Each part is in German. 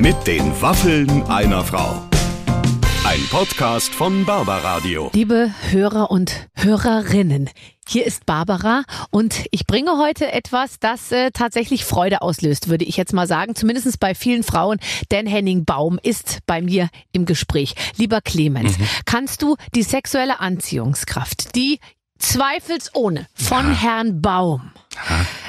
Mit den Waffeln einer Frau. Ein Podcast von Barbaradio. Liebe Hörer und Hörerinnen, hier ist Barbara und ich bringe heute etwas, das äh, tatsächlich Freude auslöst, würde ich jetzt mal sagen, zumindest bei vielen Frauen. Denn Henning Baum ist bei mir im Gespräch. Lieber Clemens, mhm. kannst du die sexuelle Anziehungskraft, die zweifelsohne von ja. Herrn Baum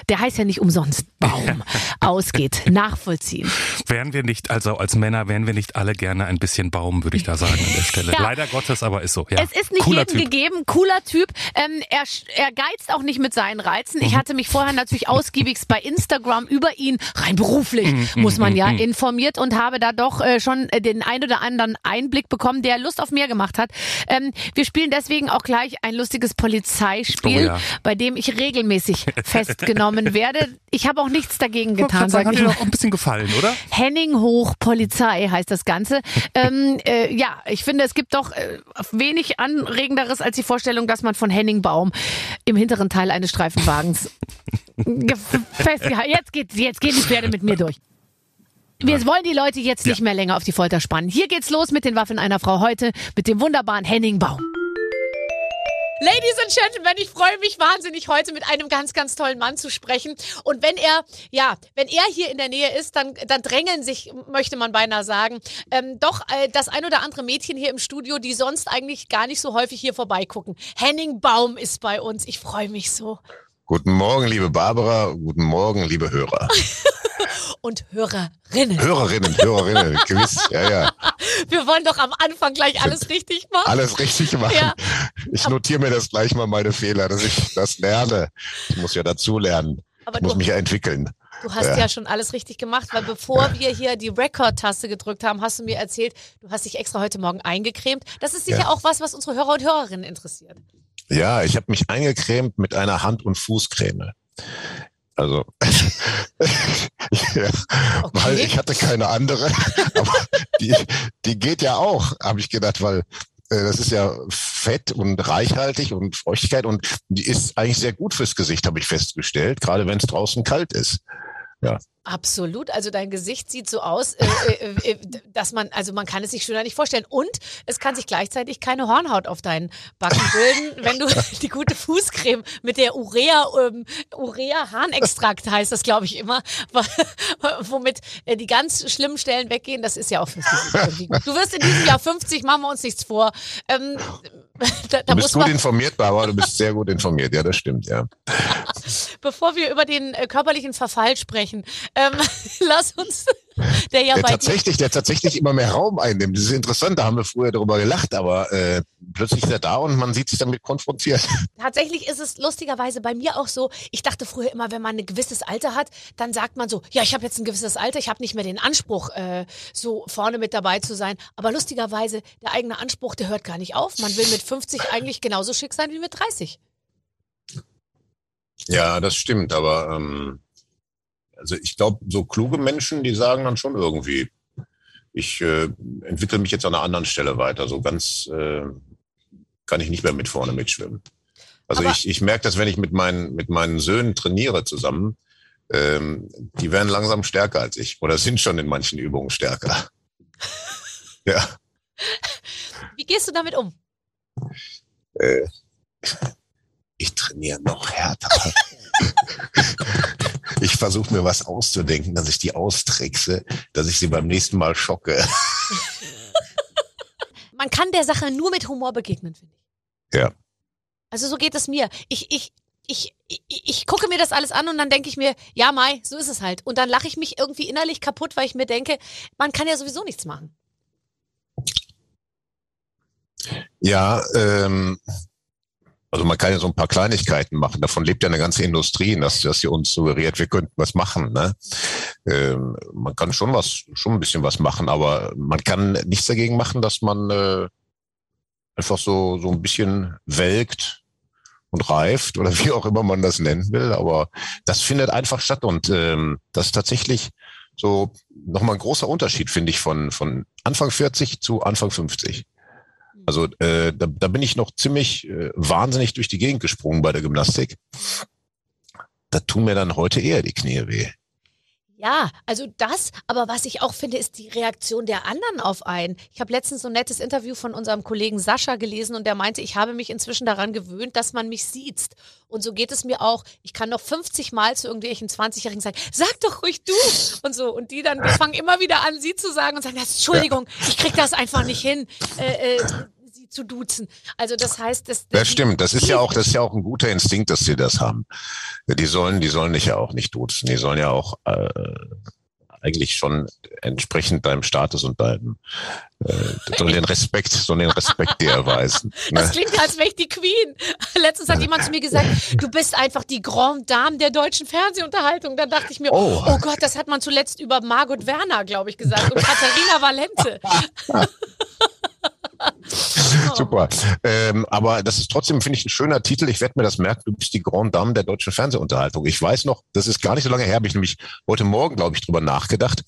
der heißt ja nicht umsonst Baum, ausgeht, nachvollziehen. Wären wir nicht, also als Männer, wären wir nicht alle gerne ein bisschen Baum, würde ich da sagen an der Stelle. Ja. Leider Gottes, aber ist so. Ja. Es ist nicht cooler jedem typ. gegeben, cooler Typ. Ähm, er, er geizt auch nicht mit seinen Reizen. Ich mhm. hatte mich vorher natürlich ausgiebigst bei Instagram über ihn, rein beruflich, mhm. muss man ja, mhm. informiert und habe da doch äh, schon äh, den ein oder anderen Einblick bekommen, der Lust auf mehr gemacht hat. Ähm, wir spielen deswegen auch gleich ein lustiges Polizeispiel, oh ja. bei dem ich regelmäßig festgenommen werde. Ich habe auch nichts dagegen getan. Sagen, hat dir doch auch ein bisschen gefallen, oder? Henning Hoch Polizei heißt das Ganze. ähm, äh, ja, ich finde, es gibt doch äh, wenig Anregenderes als die Vorstellung, dass man von Henning Baum im hinteren Teil eines Streifenwagens festgehalten. Jetzt geht, jetzt gehen die Pferde mit mir durch. Wir wollen die Leute jetzt ja. nicht mehr länger auf die Folter spannen. Hier geht's los mit den Waffen einer Frau heute mit dem wunderbaren Henning Baum. Ladies and Gentlemen, ich freue mich wahnsinnig, heute mit einem ganz, ganz tollen Mann zu sprechen. Und wenn er, ja, wenn er hier in der Nähe ist, dann, dann drängeln sich, möchte man beinahe sagen, ähm, doch äh, das ein oder andere Mädchen hier im Studio, die sonst eigentlich gar nicht so häufig hier vorbeigucken. Henning Baum ist bei uns. Ich freue mich so. Guten Morgen, liebe Barbara. Guten Morgen, liebe Hörer. und Hörerinnen. Hörerinnen, Hörerinnen, gewiss, ja, ja. Wir wollen doch am Anfang gleich alles richtig machen. Alles richtig machen. Ja. Ich notiere mir das gleich mal, meine Fehler, dass ich das lerne. Ich muss ja dazu lernen. Aber ich muss mich ja entwickeln. Du hast ja. ja. schon alles richtig gemacht, weil bevor ja. wir hier die Record-Taste gedrückt haben, hast du mir erzählt, du hast dich extra heute Morgen eingecremt. Das ist sicher ja. auch was, was unsere Hörer und Hörerinnen interessiert. Ja, ich habe mich eingecremt mit einer Hand- und Fußcreme. Also, ja, okay. weil ich hatte keine andere, aber die, die geht ja auch, habe ich gedacht, weil äh, das ist ja fett und reichhaltig und Feuchtigkeit und die ist eigentlich sehr gut fürs Gesicht, habe ich festgestellt, gerade wenn es draußen kalt ist. Ja. Absolut. Also dein Gesicht sieht so aus, äh, äh, äh, dass man, also man kann es sich schöner nicht vorstellen. Und es kann sich gleichzeitig keine Hornhaut auf deinen Backen bilden, wenn du die gute Fußcreme mit der Urea, ähm, Urea-Harnextrakt heißt das, glaube ich immer, womit äh, die ganz schlimmen Stellen weggehen. Das ist ja auch fürs Gesicht. Du wirst in diesem Jahr 50, machen wir uns nichts vor. Ähm, da, da du bist gut informiert, Barbara, du bist sehr gut informiert. Ja, das stimmt, ja. Bevor wir über den äh, körperlichen Verfall sprechen, ähm, lass uns, der ja der tatsächlich, der tatsächlich immer mehr Raum einnimmt. Das ist interessant, da haben wir früher darüber gelacht, aber äh, plötzlich ist er da und man sieht sich damit konfrontiert. Tatsächlich ist es lustigerweise bei mir auch so, ich dachte früher immer, wenn man ein gewisses Alter hat, dann sagt man so, ja, ich habe jetzt ein gewisses Alter, ich habe nicht mehr den Anspruch, äh, so vorne mit dabei zu sein. Aber lustigerweise, der eigene Anspruch, der hört gar nicht auf. Man will mit 50 eigentlich genauso schick sein wie mit 30. Ja, das stimmt, aber ähm, also ich glaube, so kluge Menschen, die sagen dann schon irgendwie, ich äh, entwickle mich jetzt an einer anderen Stelle weiter. So ganz äh, kann ich nicht mehr mit vorne mitschwimmen. Also ich, ich merke das, wenn ich mit meinen, mit meinen Söhnen trainiere zusammen, ähm, die werden langsam stärker als ich oder sind schon in manchen Übungen stärker. ja. Wie gehst du damit um? Äh, ich trainiere noch härter. ich versuche mir was auszudenken, dass ich die austrickse, dass ich sie beim nächsten Mal schocke. Man kann der Sache nur mit Humor begegnen, finde ich. Ja. Also so geht es mir. Ich, ich, ich, ich, ich gucke mir das alles an und dann denke ich mir, ja, Mai, so ist es halt. Und dann lache ich mich irgendwie innerlich kaputt, weil ich mir denke, man kann ja sowieso nichts machen. Ja, ähm, also man kann ja so ein paar Kleinigkeiten machen. Davon lebt ja eine ganze Industrie, dass, dass sie uns suggeriert, wir könnten was machen. Ne? Ähm, man kann schon was, schon ein bisschen was machen, aber man kann nichts dagegen machen, dass man äh, einfach so so ein bisschen welkt und reift oder wie auch immer man das nennen will. Aber das findet einfach statt und ähm, das ist tatsächlich so nochmal ein großer Unterschied, finde ich, von von Anfang 40 zu Anfang 50. Also äh, da, da bin ich noch ziemlich äh, wahnsinnig durch die Gegend gesprungen bei der Gymnastik. Da tun mir dann heute eher die Knie weh. Ja, also das, aber was ich auch finde, ist die Reaktion der anderen auf einen. Ich habe letztens so ein nettes Interview von unserem Kollegen Sascha gelesen und der meinte, ich habe mich inzwischen daran gewöhnt, dass man mich sieht. Und so geht es mir auch. Ich kann noch 50 Mal zu irgendwelchen 20-Jährigen sagen, sag doch ruhig du und so. Und die dann fangen immer wieder an, sie zu sagen und sagen, Entschuldigung, ich krieg das einfach nicht hin. Äh, äh, zu duzen. Also das heißt, das, das stimmt. Das ist ja auch, das ist ja auch ein guter Instinkt, dass sie das haben. Die sollen, die sollen dich ja auch nicht duzen. Die sollen ja auch äh, eigentlich schon entsprechend deinem Status und deinem äh, sollen den Respekt, sollen den Respekt dir erweisen. Ne? Das klingt ja, als wäre ich die Queen. Letztens hat jemand zu mir gesagt, du bist einfach die Grande Dame der deutschen Fernsehunterhaltung. Da dachte ich mir, oh, oh Gott, das hat man zuletzt über Margot Werner, glaube ich, gesagt und Katharina Valente. Super. Ähm, aber das ist trotzdem, finde ich, ein schöner Titel. Ich werde mir das merken. Du bist die Grande Dame der deutschen Fernsehunterhaltung. Ich weiß noch, das ist gar nicht so lange her, habe ich nämlich heute Morgen, glaube ich, drüber nachgedacht,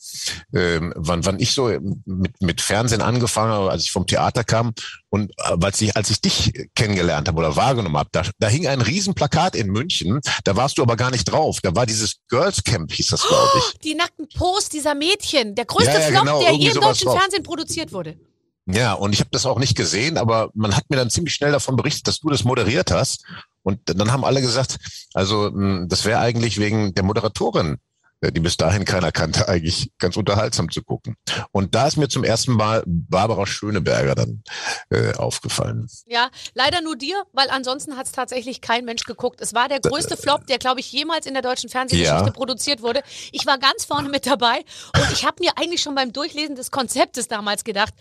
ähm, wann, wann ich so mit, mit Fernsehen angefangen habe, als ich vom Theater kam. Und äh, als ich, als ich dich kennengelernt habe oder wahrgenommen habe, da, da hing ein Riesenplakat in München. Da warst du aber gar nicht drauf. Da war dieses Girls Camp, hieß das, glaube ich. Oh, die nackten Posts dieser Mädchen. Der größte ja, ja, Flop, genau, der je im deutschen drauf. Fernsehen produziert wurde. Ja, und ich habe das auch nicht gesehen, aber man hat mir dann ziemlich schnell davon berichtet, dass du das moderiert hast. Und dann haben alle gesagt, also hm, das wäre eigentlich wegen der Moderatorin, äh, die bis dahin keiner kannte, eigentlich ganz unterhaltsam zu gucken. Und da ist mir zum ersten Mal Barbara Schöneberger dann äh, aufgefallen. Ja, leider nur dir, weil ansonsten hat es tatsächlich kein Mensch geguckt. Es war der größte Flop, der, glaube ich, jemals in der deutschen Fernsehgeschichte ja. produziert wurde. Ich war ganz vorne mit dabei und ich habe mir eigentlich schon beim Durchlesen des Konzeptes damals gedacht,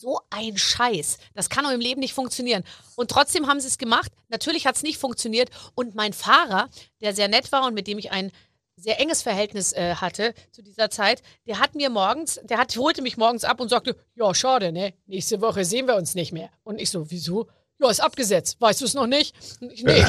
so ein Scheiß. Das kann doch im Leben nicht funktionieren. Und trotzdem haben sie es gemacht. Natürlich hat es nicht funktioniert. Und mein Fahrer, der sehr nett war und mit dem ich ein sehr enges Verhältnis äh, hatte zu dieser Zeit, der hat mir morgens, der hat, holte mich morgens ab und sagte, ja, schade, ne? Nächste Woche sehen wir uns nicht mehr. Und ich so, wieso? Ja, ist abgesetzt. Weißt du es noch nicht? Ich, nee.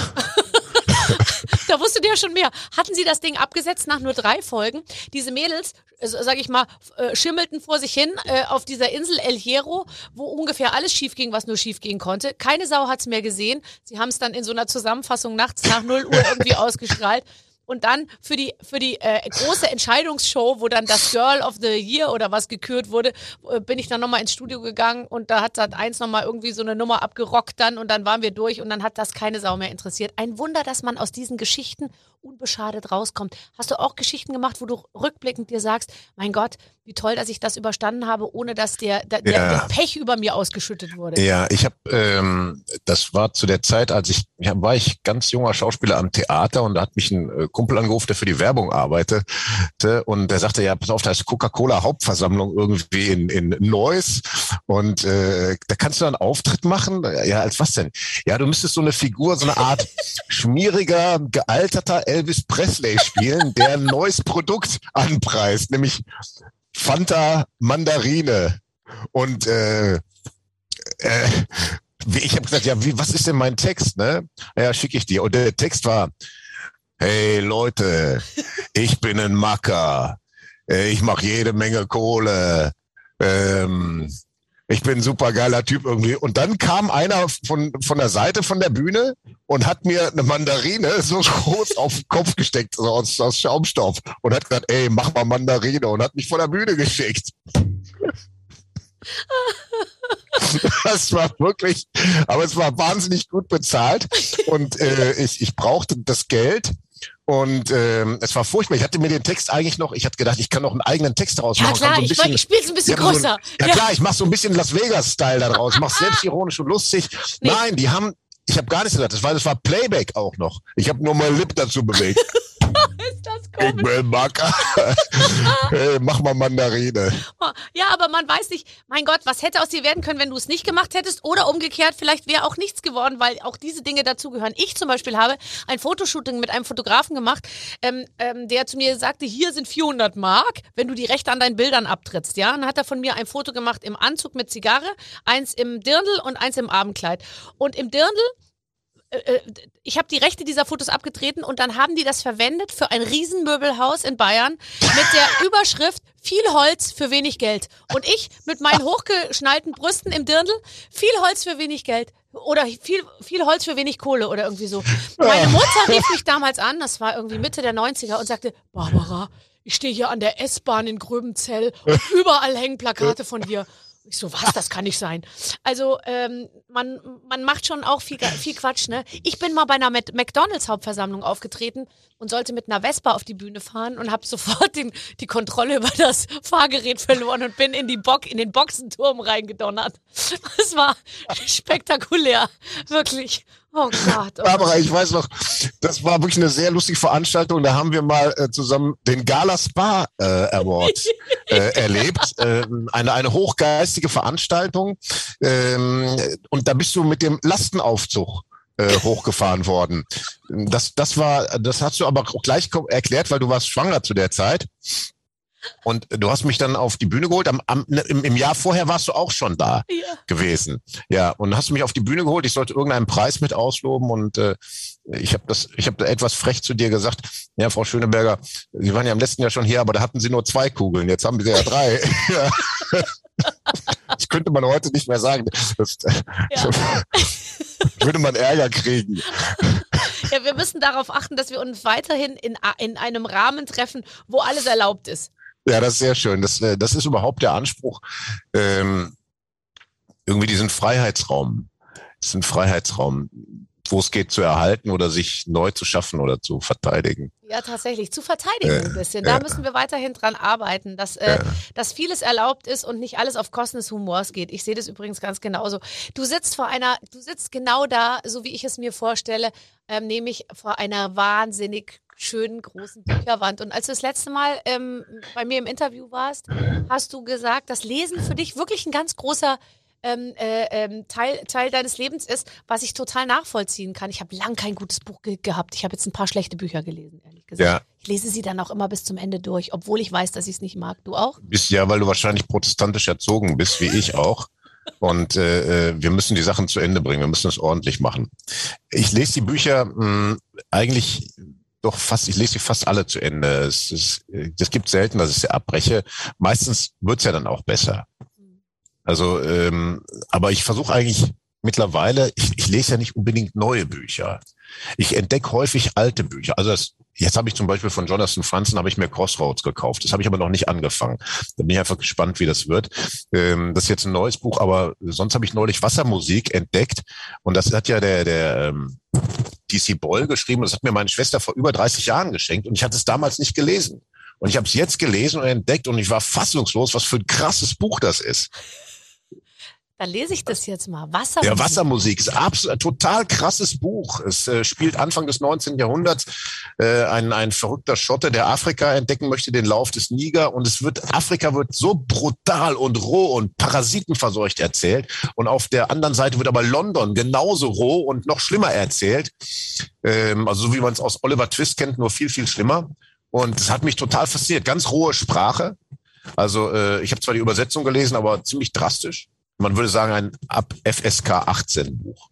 Ja. da wusste der schon mehr. Hatten sie das Ding abgesetzt nach nur drei Folgen? Diese Mädels, äh, sag ich mal, äh, schimmelten vor sich hin äh, auf dieser Insel El Hierro, wo ungefähr alles schief ging, was nur schief gehen konnte. Keine Sau hat's mehr gesehen. Sie haben es dann in so einer Zusammenfassung nachts nach 0 Uhr irgendwie ausgestrahlt. Und dann für die, für die äh, große Entscheidungsshow, wo dann das Girl of the Year oder was gekürt wurde, äh, bin ich dann nochmal ins Studio gegangen und da hat Sat 1 nochmal irgendwie so eine Nummer abgerockt dann und dann waren wir durch und dann hat das keine Sau mehr interessiert. Ein Wunder, dass man aus diesen Geschichten unbeschadet rauskommt. Hast du auch Geschichten gemacht, wo du rückblickend dir sagst, mein Gott, wie toll, dass ich das überstanden habe, ohne dass der, der, ja. der Pech über mir ausgeschüttet wurde? Ja, ich habe, ähm, das war zu der Zeit, als ich, ja, war ich ganz junger Schauspieler am Theater und da hat mich ein äh, Kumpel angerufen, der für die Werbung arbeitete und der sagte, ja, pass auf, da ist Coca-Cola Hauptversammlung irgendwie in, in Neuss und äh, da kannst du einen Auftritt machen. Ja, als was denn? Ja, du müsstest so eine Figur, so eine Art schmieriger, gealterter Elvis Presley spielen, der ein neues Produkt anpreist, nämlich Fanta Mandarine. Und äh, äh, ich habe gesagt, ja, wie, was ist denn mein Text? Ne? Ja, schicke ich dir. Und der Text war, hey Leute, ich bin ein Macker. Äh, ich mache jede Menge Kohle. Ähm, ich bin ein super geiler Typ irgendwie. Und dann kam einer von, von der Seite von der Bühne und hat mir eine Mandarine so groß auf den Kopf gesteckt, so aus, aus Schaumstoff und hat gesagt, ey, mach mal Mandarine und hat mich von der Bühne geschickt. Das war wirklich, aber es war wahnsinnig gut bezahlt und äh, ich, ich brauchte das Geld und ähm, es war furchtbar. Ich hatte mir den Text eigentlich noch, ich hatte gedacht, ich kann noch einen eigenen Text daraus machen. Ja klar, so bisschen, ich, ich spiele es ein bisschen größer. So ein, ja, ja, klar, ich mache so ein bisschen Las Vegas-Style daraus. Ich mache selbstironisch und lustig. Nee. Nein, die haben, ich habe gar nichts gesagt. Das war, das war Playback auch noch. Ich habe nur mein Lip dazu bewegt. komisch. Ich will Macker. hey, mach mal Mandarine. Ja, aber man weiß nicht, mein Gott, was hätte aus dir werden können, wenn du es nicht gemacht hättest? Oder umgekehrt, vielleicht wäre auch nichts geworden, weil auch diese Dinge dazugehören. Ich zum Beispiel habe ein Fotoshooting mit einem Fotografen gemacht, ähm, ähm, der zu mir sagte, hier sind 400 Mark, wenn du die Rechte an deinen Bildern abtrittst. Ja, und dann hat er von mir ein Foto gemacht im Anzug mit Zigarre, eins im Dirndl und eins im Abendkleid. Und im Dirndl ich habe die Rechte dieser Fotos abgetreten und dann haben die das verwendet für ein Riesenmöbelhaus in Bayern mit der Überschrift viel Holz für wenig Geld. Und ich mit meinen hochgeschnallten Brüsten im Dirndl, viel Holz für wenig Geld. Oder viel, viel Holz für wenig Kohle oder irgendwie so. Meine Mutter rief mich damals an, das war irgendwie Mitte der 90er, und sagte, Barbara, ich stehe hier an der S-Bahn in Gröbenzell und überall hängen Plakate von dir. Ich so, was, das kann nicht sein. Also ähm, man, man macht schon auch viel, viel Quatsch, ne? Ich bin mal bei einer McDonalds Hauptversammlung aufgetreten und sollte mit einer Vespa auf die Bühne fahren und habe sofort den, die Kontrolle über das Fahrgerät verloren und bin in, die Bock, in den Boxenturm reingedonnert. Das war spektakulär, wirklich. Oh Gott. Oh Barbara, ich weiß noch, das war wirklich eine sehr lustige Veranstaltung. Da haben wir mal äh, zusammen den Gala Spa äh, Award äh, erlebt. Äh, eine, eine hochgeistige Veranstaltung. Ähm, und da bist du mit dem Lastenaufzug äh, hochgefahren worden. Das, das war, das hast du aber auch gleich erklärt, weil du warst schwanger zu der Zeit. Und du hast mich dann auf die Bühne geholt. Am, am, im, Im Jahr vorher warst du auch schon da ja. gewesen. Ja, und hast mich auf die Bühne geholt. Ich sollte irgendeinen Preis mit ausloben und äh, ich habe das, ich habe etwas frech zu dir gesagt. Ja, Frau Schöneberger, Sie waren ja im letzten Jahr schon hier, aber da hatten Sie nur zwei Kugeln. Jetzt haben Sie ja drei. Das könnte man heute nicht mehr sagen. Das, ja. würde man Ärger kriegen. Ja, wir müssen darauf achten, dass wir uns weiterhin in, in einem Rahmen treffen, wo alles erlaubt ist. Ja, das ist sehr schön. Das, äh, das ist überhaupt der Anspruch, ähm, irgendwie diesen Freiheitsraum, diesen Freiheitsraum, wo es geht, zu erhalten oder sich neu zu schaffen oder zu verteidigen. Ja, tatsächlich. Zu verteidigen äh, ein bisschen. Da äh, müssen wir weiterhin dran arbeiten, dass, äh, dass vieles erlaubt ist und nicht alles auf Kosten des Humors geht. Ich sehe das übrigens ganz genauso. Du sitzt vor einer, du sitzt genau da, so wie ich es mir vorstelle, ähm, nämlich vor einer wahnsinnig schönen großen Bücherwand. Und als du das letzte Mal ähm, bei mir im Interview warst, hast du gesagt, dass Lesen für dich wirklich ein ganz großer ähm, äh, ähm, Teil, Teil deines Lebens ist, was ich total nachvollziehen kann. Ich habe lang kein gutes Buch ge gehabt. Ich habe jetzt ein paar schlechte Bücher gelesen, ehrlich gesagt. Ja. Ich lese sie dann auch immer bis zum Ende durch, obwohl ich weiß, dass ich es nicht mag. Du auch? Bist ja, weil du wahrscheinlich protestantisch erzogen bist, wie ich auch. Und äh, äh, wir müssen die Sachen zu Ende bringen. Wir müssen es ordentlich machen. Ich lese die Bücher mh, hm, eigentlich doch fast, ich lese sie fast alle zu Ende. Es, es, es gibt selten, dass ich sie abbreche. Meistens wird's ja dann auch besser. Also, ähm, aber ich versuche eigentlich mittlerweile, ich, ich lese ja nicht unbedingt neue Bücher. Ich entdecke häufig alte Bücher. Also das, jetzt habe ich zum Beispiel von Jonathan Franzen habe ich mir Crossroads gekauft. Das habe ich aber noch nicht angefangen. Da bin ich einfach gespannt, wie das wird. Ähm, das ist jetzt ein neues Buch, aber sonst habe ich neulich Wassermusik entdeckt und das hat ja der der ähm, DC Boll geschrieben. Das hat mir meine Schwester vor über 30 Jahren geschenkt und ich hatte es damals nicht gelesen. Und ich habe es jetzt gelesen und entdeckt und ich war fassungslos, was für ein krasses Buch das ist. Dann lese ich das jetzt mal. Wassermusik. Ja, Wassermusik ist absolut total krasses Buch. Es äh, spielt Anfang des 19. Jahrhunderts äh, ein, ein verrückter Schotte, der Afrika entdecken möchte, den Lauf des Niger. Und es wird, Afrika wird so brutal und roh und parasitenverseucht erzählt. Und auf der anderen Seite wird aber London genauso roh und noch schlimmer erzählt. Ähm, also so wie man es aus Oliver Twist kennt, nur viel, viel schlimmer. Und es hat mich total fasziniert. Ganz rohe Sprache. Also äh, ich habe zwar die Übersetzung gelesen, aber ziemlich drastisch man würde sagen, ein ab FSK 18 Buch.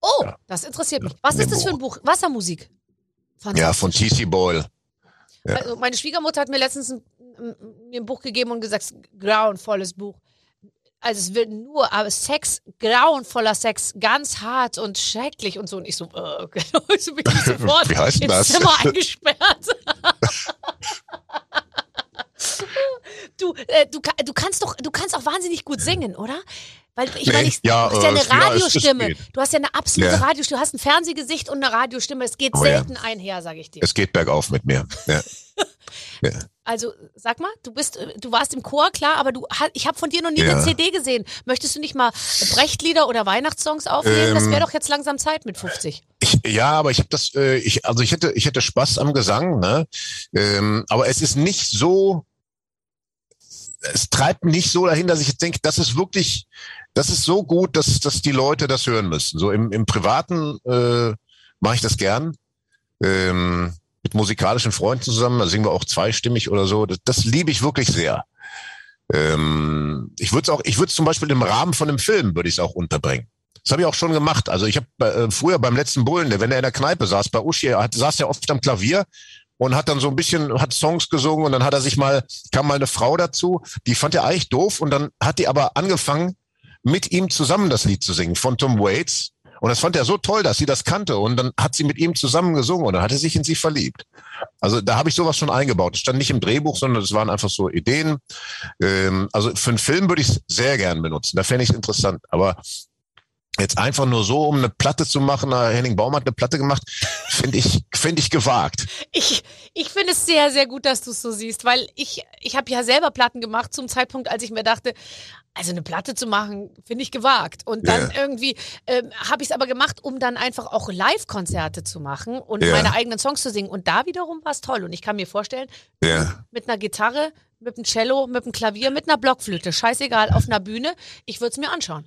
Oh, ja. das interessiert mich. Was ist das für ein Buch? Wassermusik. Ja, von T.C. Boyle. Ja. Also meine Schwiegermutter hat mir letztens ein, mir ein Buch gegeben und gesagt, grauenvolles Buch. Also es wird nur, aber Sex, grauenvoller Sex, ganz hart und schrecklich und so. Und ich so, äh, genau, so bin ich sofort Wie heißt ins das? Zimmer eingesperrt. Du, äh, du, du kannst doch, du kannst auch wahnsinnig gut singen, oder? Weil ich nee, meine, ich, ja, du hast ja eine äh, Radiostimme. Ja, du hast ja eine absolute ja. Radiostimme. Du hast ein Fernsehgesicht und eine Radiostimme. Es geht oh, selten ja. einher, sage ich dir. Es geht bergauf mit mir. Ja. Also sag mal, du bist, du warst im Chor, klar, aber du, ich habe von dir noch nie eine CD gesehen. Möchtest du nicht mal Brechtlieder oder Weihnachtssongs aufnehmen? Ähm, das wäre doch jetzt langsam Zeit mit 50. Ich, ja, aber ich habe das, äh, ich, also ich hätte, ich hätte Spaß am Gesang, ne? Ähm, aber es ist nicht so es treibt nicht so dahin, dass ich jetzt denke, das ist wirklich, das ist so gut, dass, dass die Leute das hören müssen. So im, im Privaten äh, mache ich das gern. Ähm, mit musikalischen Freunden zusammen, da singen wir auch zweistimmig oder so. Das, das liebe ich wirklich sehr. Ähm, ich würde es auch, ich würde zum Beispiel im Rahmen von einem Film würde ich es auch unterbringen. Das habe ich auch schon gemacht. Also ich habe äh, früher beim letzten Bullen, wenn er in der Kneipe saß, bei Uschi, hat, saß er oft am Klavier und hat dann so ein bisschen, hat Songs gesungen und dann hat er sich mal, kam mal eine Frau dazu, die fand er eigentlich doof und dann hat die aber angefangen, mit ihm zusammen das Lied zu singen von Tom Waits. Und das fand er so toll, dass sie das kannte. Und dann hat sie mit ihm zusammen gesungen und dann hat er sich in sie verliebt. Also da habe ich sowas schon eingebaut. Das stand nicht im Drehbuch, sondern es waren einfach so Ideen. Ähm, also für einen Film würde ich es sehr gern benutzen. Da fände ich es interessant. Aber Jetzt einfach nur so, um eine Platte zu machen, Henning Baum hat eine Platte gemacht, finde ich, finde ich gewagt. Ich, ich finde es sehr, sehr gut, dass du es so siehst, weil ich, ich habe ja selber Platten gemacht zum Zeitpunkt, als ich mir dachte, also eine Platte zu machen, finde ich gewagt. Und dann yeah. irgendwie ähm, habe ich es aber gemacht, um dann einfach auch Live-Konzerte zu machen und yeah. meine eigenen Songs zu singen. Und da wiederum war es toll. Und ich kann mir vorstellen, yeah. mit einer Gitarre, mit einem Cello, mit einem Klavier, mit einer Blockflöte, scheißegal, auf einer Bühne, ich würde es mir anschauen.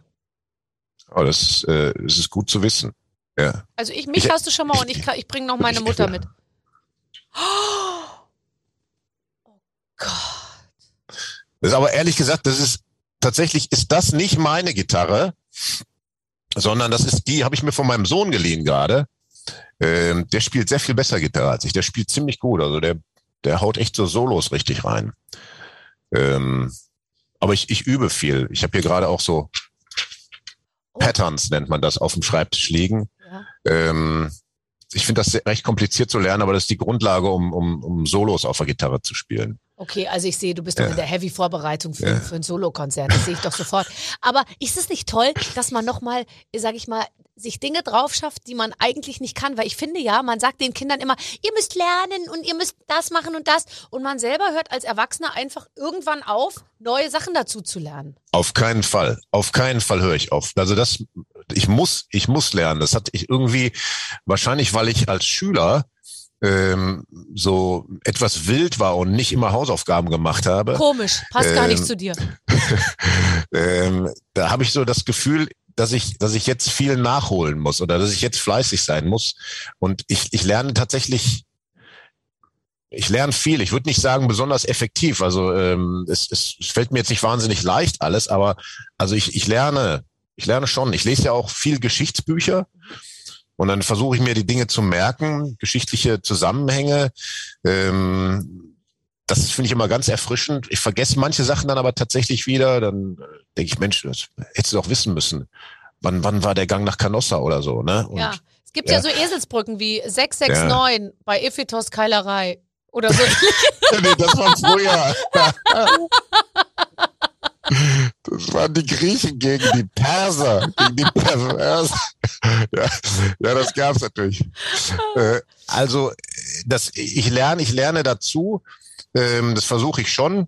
Oh, das, äh, das ist gut zu wissen. Ja. Also ich, mich ich, hast du schon mal und ich, ich bringe noch meine Mutter mit. Oh Gott. Das ist aber ehrlich gesagt, das ist tatsächlich ist das nicht meine Gitarre, sondern das ist die, habe ich mir von meinem Sohn geliehen gerade. Ähm, der spielt sehr viel besser Gitarre als ich. Der spielt ziemlich gut. Also der, der haut echt so Solos richtig rein. Ähm, aber ich, ich übe viel. Ich habe hier gerade auch so Patterns nennt man das, auf dem Schreibtisch liegen. Ja. Ähm, ich finde das recht kompliziert zu lernen, aber das ist die Grundlage, um, um, um Solos auf der Gitarre zu spielen. Okay, also ich sehe, du bist ja. doch in der Heavy-Vorbereitung für, ja. für ein Solokonzert. Das sehe ich doch sofort. Aber ist es nicht toll, dass man nochmal, sag ich mal, sich Dinge drauf schafft, die man eigentlich nicht kann? Weil ich finde ja, man sagt den Kindern immer, ihr müsst lernen und ihr müsst das machen und das. Und man selber hört als Erwachsener einfach irgendwann auf, neue Sachen dazu zu lernen. Auf keinen Fall. Auf keinen Fall höre ich auf. Also das, ich muss, ich muss lernen. Das hatte ich irgendwie, wahrscheinlich, weil ich als Schüler ähm, so etwas wild war und nicht immer Hausaufgaben gemacht habe. Komisch, passt ähm, gar nicht ähm, zu dir. ähm, da habe ich so das Gefühl, dass ich, dass ich jetzt viel nachholen muss oder dass ich jetzt fleißig sein muss. Und ich, ich lerne tatsächlich, ich lerne viel. Ich würde nicht sagen besonders effektiv. Also ähm, es, es fällt mir jetzt nicht wahnsinnig leicht alles, aber also ich, ich lerne, ich lerne schon. Ich lese ja auch viel Geschichtsbücher. Und dann versuche ich mir die Dinge zu merken, geschichtliche Zusammenhänge. Ähm, das finde ich immer ganz erfrischend. Ich vergesse manche Sachen dann aber tatsächlich wieder. Dann äh, denke ich, Mensch, das hättest du doch wissen müssen. Wann, wann war der Gang nach Canossa oder so, ne? Und, ja. Es gibt ja. ja so Eselsbrücken wie 669 ja. bei Ephitos Keilerei oder so. nee, das war früher. Das waren die Griechen gegen die Perser, gegen die Perversen. Ja, ja das gab's natürlich. Äh, also, das, ich lerne, ich lerne dazu. Ähm, das versuche ich schon.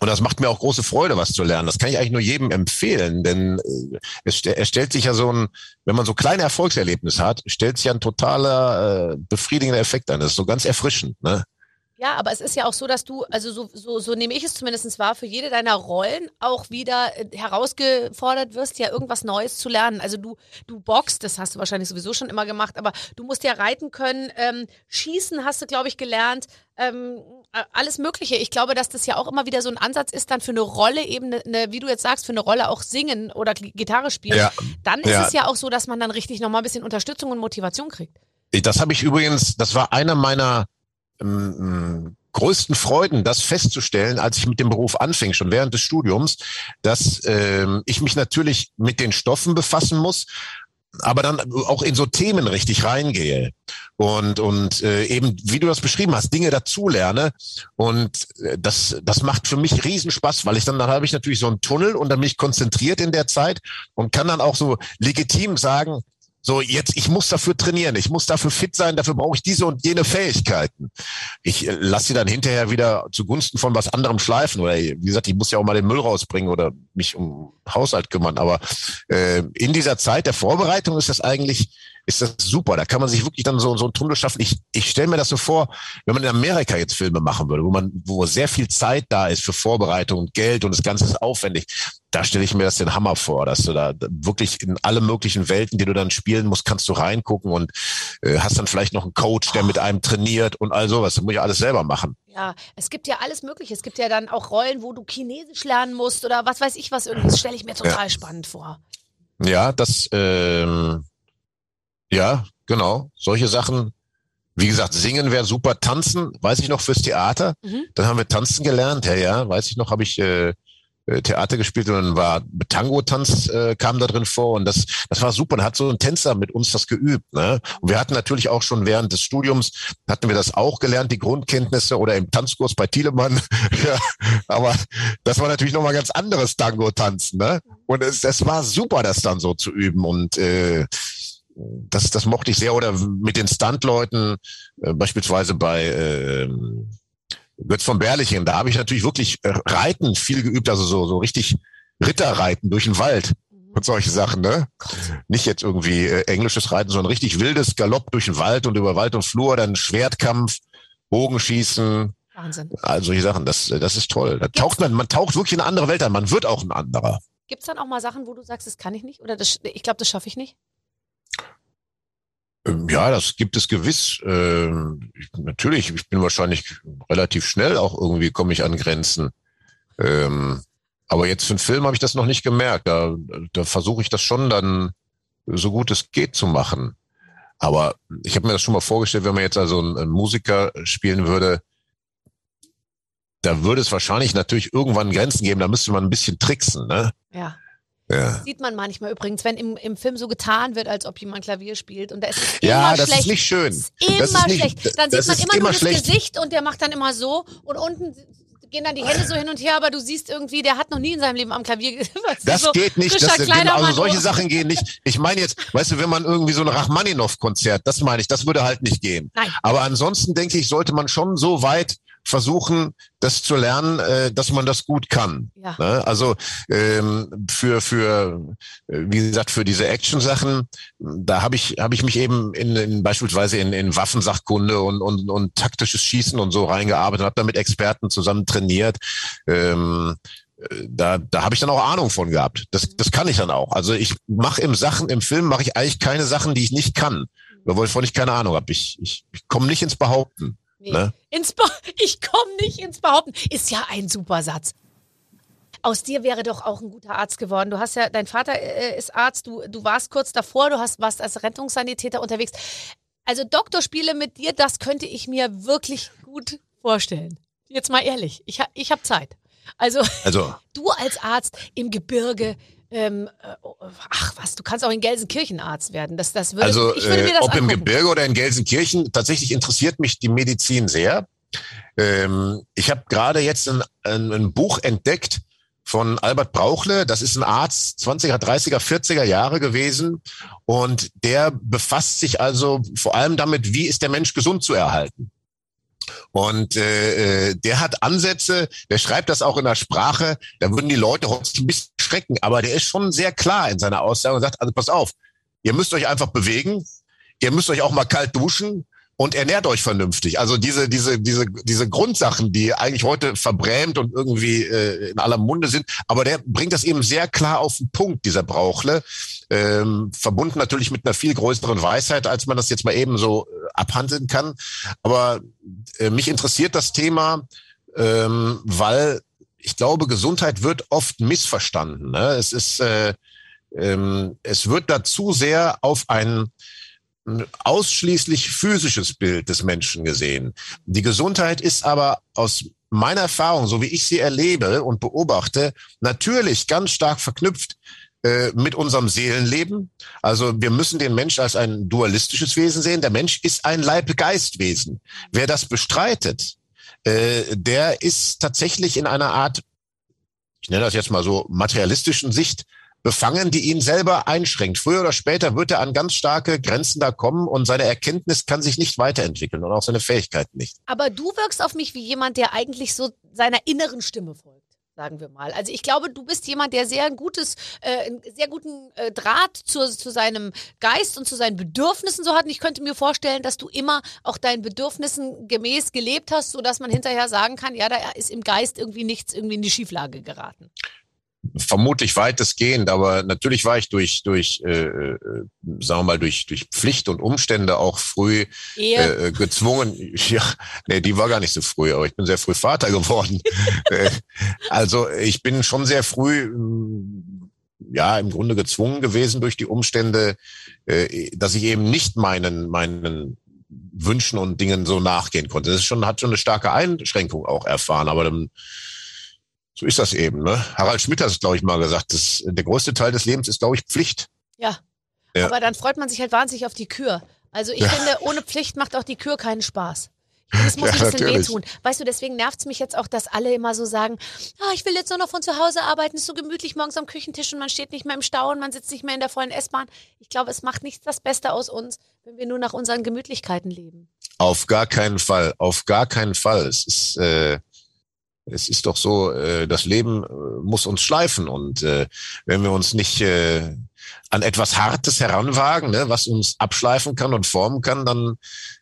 Und das macht mir auch große Freude, was zu lernen. Das kann ich eigentlich nur jedem empfehlen, denn äh, es, es stellt sich ja so ein, wenn man so kleine Erfolgserlebnisse hat, stellt sich ja ein totaler äh, befriedigender Effekt ein. Das ist so ganz erfrischend. Ne? Ja, aber es ist ja auch so, dass du, also so, so, so nehme ich es zumindest wahr, für jede deiner Rollen auch wieder äh, herausgefordert wirst, ja irgendwas Neues zu lernen. Also du, du boxst, das hast du wahrscheinlich sowieso schon immer gemacht, aber du musst ja reiten können, ähm, schießen hast du, glaube ich, gelernt, ähm, alles Mögliche. Ich glaube, dass das ja auch immer wieder so ein Ansatz ist, dann für eine Rolle eben, eine, ne, wie du jetzt sagst, für eine Rolle auch singen oder Gitarre spielen. Ja. Dann ist ja. es ja auch so, dass man dann richtig nochmal ein bisschen Unterstützung und Motivation kriegt. Das habe ich übrigens, das war einer meiner ähm, größten Freuden, das festzustellen, als ich mit dem Beruf anfing, schon während des Studiums, dass ähm, ich mich natürlich mit den Stoffen befassen muss, aber dann auch in so Themen richtig reingehe. Und und äh, eben wie du das beschrieben hast Dinge dazulerne. Und äh, das das macht für mich Riesenspaß weil ich dann dann habe ich natürlich so einen Tunnel und dann bin ich konzentriert in der Zeit und kann dann auch so legitim sagen so, jetzt, ich muss dafür trainieren, ich muss dafür fit sein, dafür brauche ich diese und jene Fähigkeiten. Ich äh, lasse sie dann hinterher wieder zugunsten von was anderem schleifen. Oder wie gesagt, ich muss ja auch mal den Müll rausbringen oder mich um Haushalt kümmern. Aber äh, in dieser Zeit der Vorbereitung ist das eigentlich ist das super. Da kann man sich wirklich dann so, so ein Tunnel schaffen. Ich, ich stelle mir das so vor, wenn man in Amerika jetzt Filme machen würde, wo man, wo sehr viel Zeit da ist für Vorbereitung und Geld und das Ganze ist aufwendig. Da stelle ich mir das den Hammer vor, dass du da wirklich in alle möglichen Welten, die du dann spielen musst, kannst du reingucken und äh, hast dann vielleicht noch einen Coach, der mit einem trainiert und all sowas. Das muss ich alles selber machen. Ja, es gibt ja alles Mögliche. Es gibt ja dann auch Rollen, wo du Chinesisch lernen musst oder was weiß ich was. Irgendwie stelle ich mir total ja. spannend vor. Ja, das, ähm, ja, genau. Solche Sachen. Wie gesagt, singen wäre super. Tanzen, weiß ich noch fürs Theater. Mhm. Dann haben wir tanzen gelernt. Ja, ja, weiß ich noch, habe ich äh, äh, Theater gespielt und dann war Tango-Tanz äh, kam da drin vor und das, das war super. Dann hat so ein Tänzer mit uns das geübt. Ne? Und wir hatten natürlich auch schon während des Studiums, hatten wir das auch gelernt, die Grundkenntnisse oder im Tanzkurs bei Thielemann. ja, aber das war natürlich nochmal ganz anderes Tango-Tanzen. Ne? Und es, das war super, das dann so zu üben und äh, das, das mochte ich sehr. Oder mit den Stuntleuten, äh, beispielsweise bei äh, Götz von Berlichen, da habe ich natürlich wirklich äh, Reiten viel geübt, also so, so richtig Ritterreiten durch den Wald und solche Sachen, ne? Nicht jetzt irgendwie äh, englisches Reiten, sondern richtig wildes Galopp durch den Wald und über Wald und Flur, dann Schwertkampf, Bogenschießen. Wahnsinn. Also solche Sachen, das, das ist toll. Da taucht man, man taucht wirklich in eine andere Welt ein, man wird auch ein anderer. Gibt es dann auch mal Sachen, wo du sagst, das kann ich nicht? Oder das, ich glaube, das schaffe ich nicht? Ähm, ja, das gibt es gewiss. Ähm, ich, natürlich, ich bin wahrscheinlich relativ schnell auch irgendwie komme ich an Grenzen. Ähm, aber jetzt für einen Film habe ich das noch nicht gemerkt. Da, da versuche ich das schon dann so gut es geht zu machen. Aber ich habe mir das schon mal vorgestellt, wenn man jetzt also einen, einen Musiker spielen würde, da würde es wahrscheinlich natürlich irgendwann Grenzen geben. Da müsste man ein bisschen tricksen, ne? Ja. Ja. Sieht man manchmal übrigens, wenn im, im Film so getan wird, als ob jemand Klavier spielt und da ist es ja, immer das schlecht. ist nicht schön. Ist immer das ist nicht, schlecht. Dann sieht man immer, immer nur schlecht. das Gesicht und der macht dann immer so und unten gehen dann die Hände so hin und her, aber du siehst irgendwie, der hat noch nie in seinem Leben am Klavier Das so geht nicht. Das, genau, also solche Sachen gehen nicht. Ich meine jetzt, weißt du, wenn man irgendwie so ein Rachmaninow-Konzert, das meine ich, das würde halt nicht gehen. Nein. Aber ansonsten denke ich, sollte man schon so weit versuchen, das zu lernen, äh, dass man das gut kann. Ja. Ne? Also ähm, für für äh, wie gesagt für diese Action-Sachen, da habe ich habe ich mich eben in, in beispielsweise in, in Waffensachkunde und, und und taktisches Schießen und so reingearbeitet, habe da mit Experten zusammen trainiert. Ähm, da, da habe ich dann auch Ahnung von gehabt. Das, das kann ich dann auch. Also ich mache im Sachen, im Film mache ich eigentlich keine Sachen, die ich nicht kann, wovon ich keine Ahnung habe. Ich, ich, ich komme nicht ins Behaupten. Nee. Ne? Ins ich komme nicht ins Behaupten. Ist ja ein super Satz. Aus dir wäre doch auch ein guter Arzt geworden. Du hast ja, dein Vater äh, ist Arzt, du, du warst kurz davor, du hast, warst als Rettungssanitäter unterwegs. Also Doktorspiele mit dir, das könnte ich mir wirklich gut vorstellen. Jetzt mal ehrlich, ich, ich habe Zeit. Also, also, du als Arzt im Gebirge, ähm, äh, ach was, du kannst auch in Gelsenkirchen Arzt werden. Das, das würde, also, ich würde mir das ob angucken. im Gebirge oder in Gelsenkirchen, tatsächlich interessiert mich die Medizin sehr. Ähm, ich habe gerade jetzt ein, ein, ein, Buch entdeckt von Albert Brauchle. Das ist ein Arzt 20er, 30er, 40er Jahre gewesen. Und der befasst sich also vor allem damit, wie ist der Mensch gesund zu erhalten. Und äh, äh, der hat Ansätze, der schreibt das auch in der Sprache, da würden die Leute heute ein bisschen schrecken, aber der ist schon sehr klar in seiner Aussage und sagt, also pass auf, ihr müsst euch einfach bewegen, ihr müsst euch auch mal kalt duschen und ernährt euch vernünftig. Also diese, diese, diese, diese Grundsachen, die eigentlich heute verbrämt und irgendwie äh, in aller Munde sind, aber der bringt das eben sehr klar auf den Punkt, dieser Brauchle. Ähm, verbunden natürlich mit einer viel größeren Weisheit, als man das jetzt mal eben so äh, abhandeln kann. Aber äh, mich interessiert das Thema, ähm, weil ich glaube, Gesundheit wird oft missverstanden. Ne? Es ist, äh, ähm, es wird dazu sehr auf ein ausschließlich physisches Bild des Menschen gesehen. Die Gesundheit ist aber aus meiner Erfahrung, so wie ich sie erlebe und beobachte, natürlich ganz stark verknüpft äh, mit unserem Seelenleben. Also wir müssen den Mensch als ein dualistisches Wesen sehen. Der Mensch ist ein Leib-Geist-Wesen. Wer das bestreitet, äh, der ist tatsächlich in einer Art, ich nenne das jetzt mal so, materialistischen Sicht befangen, die ihn selber einschränkt. Früher oder später wird er an ganz starke Grenzen da kommen und seine Erkenntnis kann sich nicht weiterentwickeln und auch seine Fähigkeiten nicht. Aber du wirkst auf mich wie jemand, der eigentlich so seiner inneren Stimme folgt sagen wir mal. Also ich glaube, du bist jemand, der sehr gutes, äh, sehr guten äh, Draht zu, zu seinem Geist und zu seinen Bedürfnissen so hat. Und ich könnte mir vorstellen, dass du immer auch deinen Bedürfnissen gemäß gelebt hast, sodass man hinterher sagen kann, ja, da ist im Geist irgendwie nichts irgendwie in die Schieflage geraten vermutlich weitestgehend, aber natürlich war ich durch, durch, äh, äh, sagen wir mal, durch, durch Pflicht und Umstände auch früh äh, gezwungen. Ja, nee, die war gar nicht so früh, aber ich bin sehr früh Vater geworden. Äh, also ich bin schon sehr früh ja im Grunde gezwungen gewesen durch die Umstände, äh, dass ich eben nicht meinen meinen Wünschen und Dingen so nachgehen konnte. Das ist schon hat schon eine starke Einschränkung auch erfahren, aber dann so ist das eben. Ne? Harald Schmidt hat es, glaube ich, mal gesagt. Das, der größte Teil des Lebens ist, glaube ich, Pflicht. Ja. ja. Aber dann freut man sich halt wahnsinnig auf die Kür. Also ich ja. finde, ohne Pflicht macht auch die Kür keinen Spaß. Das muss ja, ein bisschen wehtun. Weißt du, deswegen nervt es mich jetzt auch, dass alle immer so sagen, ah, ich will jetzt nur noch von zu Hause arbeiten, ist so gemütlich morgens am Küchentisch und man steht nicht mehr im Stau und man sitzt nicht mehr in der vollen S-Bahn. Ich glaube, es macht nichts das Beste aus uns, wenn wir nur nach unseren Gemütlichkeiten leben. Auf gar keinen Fall, auf gar keinen Fall. Es ist, äh, es ist doch so, äh, das Leben äh, muss uns schleifen und äh, wenn wir uns nicht äh, an etwas Hartes heranwagen, ne, was uns abschleifen kann und formen kann, dann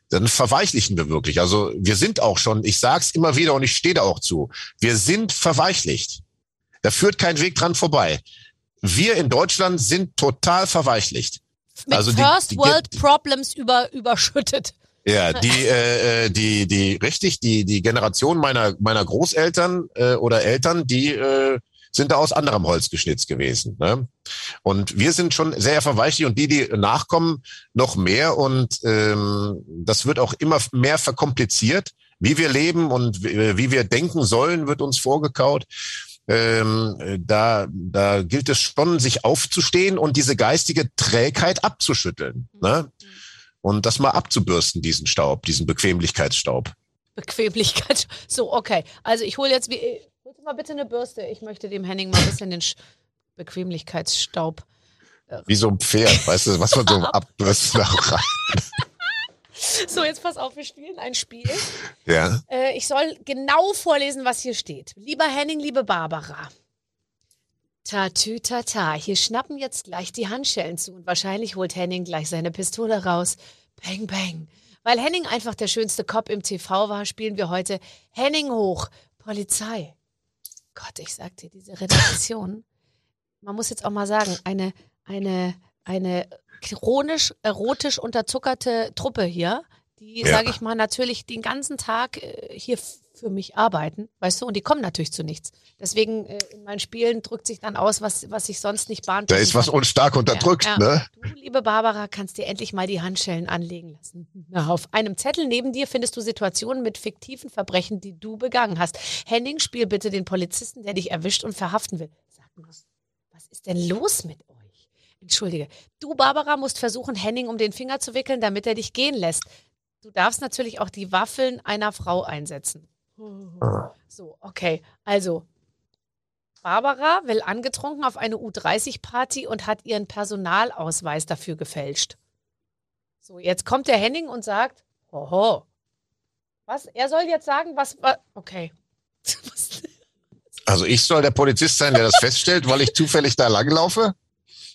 dann verweichlichen wir wirklich. Also wir sind auch schon, ich sag's immer wieder und ich stehe da auch zu, wir sind verweichlicht. Da führt kein Weg dran vorbei. Wir in Deutschland sind total verweichlicht. Mit also First die, die, World Problems über, überschüttet. Ja, die, äh, äh, die, die, richtig, die, die Generation meiner, meiner Großeltern äh, oder Eltern, die äh, sind da aus anderem Holz geschnitzt gewesen. Ne? Und wir sind schon sehr verweichlich und die, die nachkommen, noch mehr. Und ähm, das wird auch immer mehr verkompliziert. Wie wir leben und wie wir denken sollen, wird uns vorgekaut. Ähm, da, da gilt es schon, sich aufzustehen und diese geistige Trägheit abzuschütteln. Ne? Und das mal abzubürsten, diesen Staub, diesen Bequemlichkeitsstaub. Bequemlichkeit. So, okay. Also ich hole jetzt wie mal bitte eine Bürste. Ich möchte dem Henning mal ein bisschen den Bequemlichkeitsstaub. Äh, Wie so ein Pferd, weißt du, was man so abbürsten rein. So, jetzt pass auf, wir spielen ein Spiel. Ja. Äh, ich soll genau vorlesen, was hier steht. Lieber Henning, liebe Barbara. Tatü tata, hier schnappen jetzt gleich die Handschellen zu und wahrscheinlich holt Henning gleich seine Pistole raus. Bang, bang. Weil Henning einfach der schönste Cop im TV war, spielen wir heute Henning hoch, Polizei. Gott, ich sag dir, diese Redaktion, man muss jetzt auch mal sagen, eine, eine, eine chronisch, erotisch unterzuckerte Truppe hier, die, ja. sage ich mal, natürlich den ganzen Tag äh, hier für mich arbeiten, weißt du, und die kommen natürlich zu nichts. Deswegen äh, in meinen Spielen drückt sich dann aus, was, was ich sonst nicht bahnt. Da ist was uns stark unterdrückt, ja, ja. ne? Du, liebe Barbara, kannst dir endlich mal die Handschellen anlegen lassen. Na, auf einem Zettel neben dir findest du Situationen mit fiktiven Verbrechen, die du begangen hast. Henning, spiel bitte den Polizisten, der dich erwischt und verhaften will. Sag mal, was ist denn los mit euch? Entschuldige. Du, Barbara, musst versuchen, Henning um den Finger zu wickeln, damit er dich gehen lässt. Du darfst natürlich auch die Waffeln einer Frau einsetzen. So, okay. Also, Barbara will angetrunken auf eine U30-Party und hat ihren Personalausweis dafür gefälscht. So, jetzt kommt der Henning und sagt, hoho. Was? Er soll jetzt sagen, was. was okay. also, ich soll der Polizist sein, der das feststellt, weil ich zufällig da langlaufe?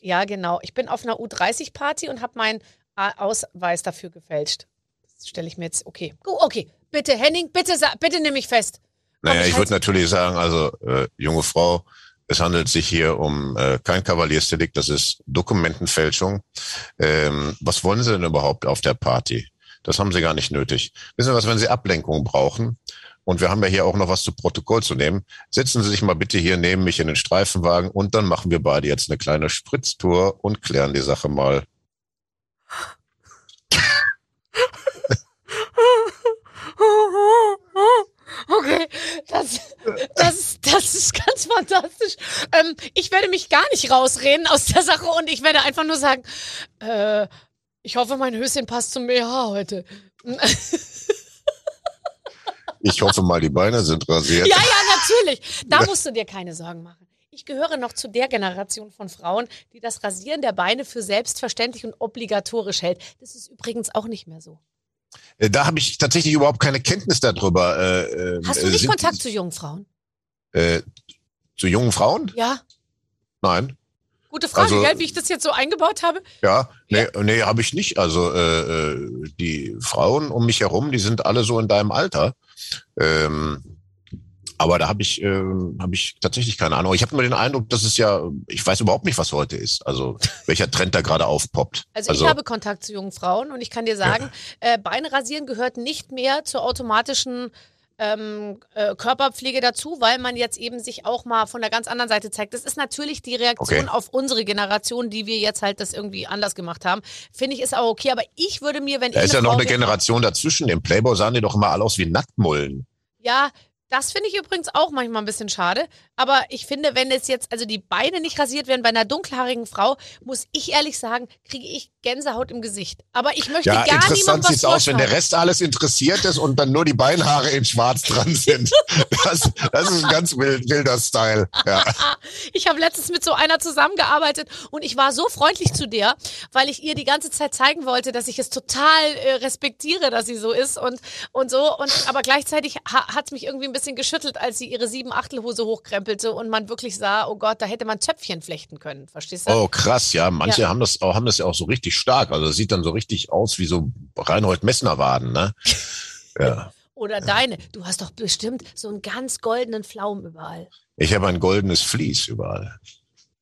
Ja, genau. Ich bin auf einer U30-Party und habe meinen Ausweis dafür gefälscht. Das stelle ich mir jetzt. Okay. Okay. Bitte, Henning, bitte, bitte nimm mich fest. Naja, ich würde natürlich sagen, also äh, junge Frau, es handelt sich hier um äh, kein Kavaliersdelikt, das ist Dokumentenfälschung. Ähm, was wollen Sie denn überhaupt auf der Party? Das haben Sie gar nicht nötig. Wissen Sie was, wenn Sie Ablenkung brauchen, und wir haben ja hier auch noch was zu Protokoll zu nehmen, setzen Sie sich mal bitte hier neben mich in den Streifenwagen und dann machen wir beide jetzt eine kleine Spritztour und klären die Sache mal. Okay, das, das, das ist ganz fantastisch. Ähm, ich werde mich gar nicht rausreden aus der Sache und ich werde einfach nur sagen, äh, ich hoffe, mein Höschen passt zum BH heute. Ich hoffe mal, die Beine sind rasiert. Ja, ja, natürlich. Da musst du dir keine Sorgen machen. Ich gehöre noch zu der Generation von Frauen, die das Rasieren der Beine für selbstverständlich und obligatorisch hält. Das ist übrigens auch nicht mehr so. Äh, da habe ich tatsächlich überhaupt keine Kenntnis darüber. Äh, äh Hast du nicht Kontakt zu jungen Frauen? Äh, zu jungen Frauen? Ja. Nein. Gute Frage, also, gell, wie ich das jetzt so eingebaut habe. Ja, nee, ja. nee habe ich nicht. Also äh, äh, die Frauen um mich herum, die sind alle so in deinem Alter. Ähm, aber da habe ich, äh, hab ich tatsächlich keine Ahnung. Ich habe nur den Eindruck, dass es ja, ich weiß überhaupt nicht, was heute ist. Also welcher Trend da gerade aufpoppt. Also, also, ich habe Kontakt zu jungen Frauen und ich kann dir sagen, ja. äh, Beine rasieren gehört nicht mehr zur automatischen ähm, äh, Körperpflege dazu, weil man jetzt eben sich auch mal von der ganz anderen Seite zeigt. Das ist natürlich die Reaktion Okay. auf unsere Generation, die wir jetzt halt das irgendwie anders gemacht haben. Finde ich ist auch okay, aber ich würde mir, wenn Da ich ist ja noch Frau eine Generation dazwischen. Im Playboy sahen die doch immer alle aus wie Nacktmullen. Ja, das finde ich übrigens auch manchmal ein bisschen schade. Aber ich finde, wenn es jetzt, also die Beine nicht rasiert werden bei einer dunkelhaarigen Frau, muss ich ehrlich sagen, kriege ich Gänsehaut im Gesicht. Aber ich möchte Ja, gar niemandem interessant was sieht's aus, wenn der. Rest alles interessiert ist und dann nur die Beinhaare in schwarz dran sind. Das, das ist ein ganz wild, wilder Style. Ja. Ich habe letztens mit so einer zusammengearbeitet und ich war so freundlich zu der, weil ich ihr die ganze Zeit zeigen wollte, dass ich es total äh, respektiere, dass sie so ist und, und so. Und, aber gleichzeitig ha, hat es mich irgendwie ein bisschen geschüttelt, als sie ihre sieben Achtelhose hochkrempelte und man wirklich sah, oh Gott, da hätte man Zöpfchen flechten können. Verstehst du? Oh, krass, ja. Manche Ja. haben das auch, haben das ja auch so richtig stark. Also das sieht dann so richtig aus wie so Reinhold Messner Waden, ne? Ja. Oder deine. Du hast doch bestimmt so einen ganz goldenen Pflaum überall. Ich habe ein goldenes Vlies überall.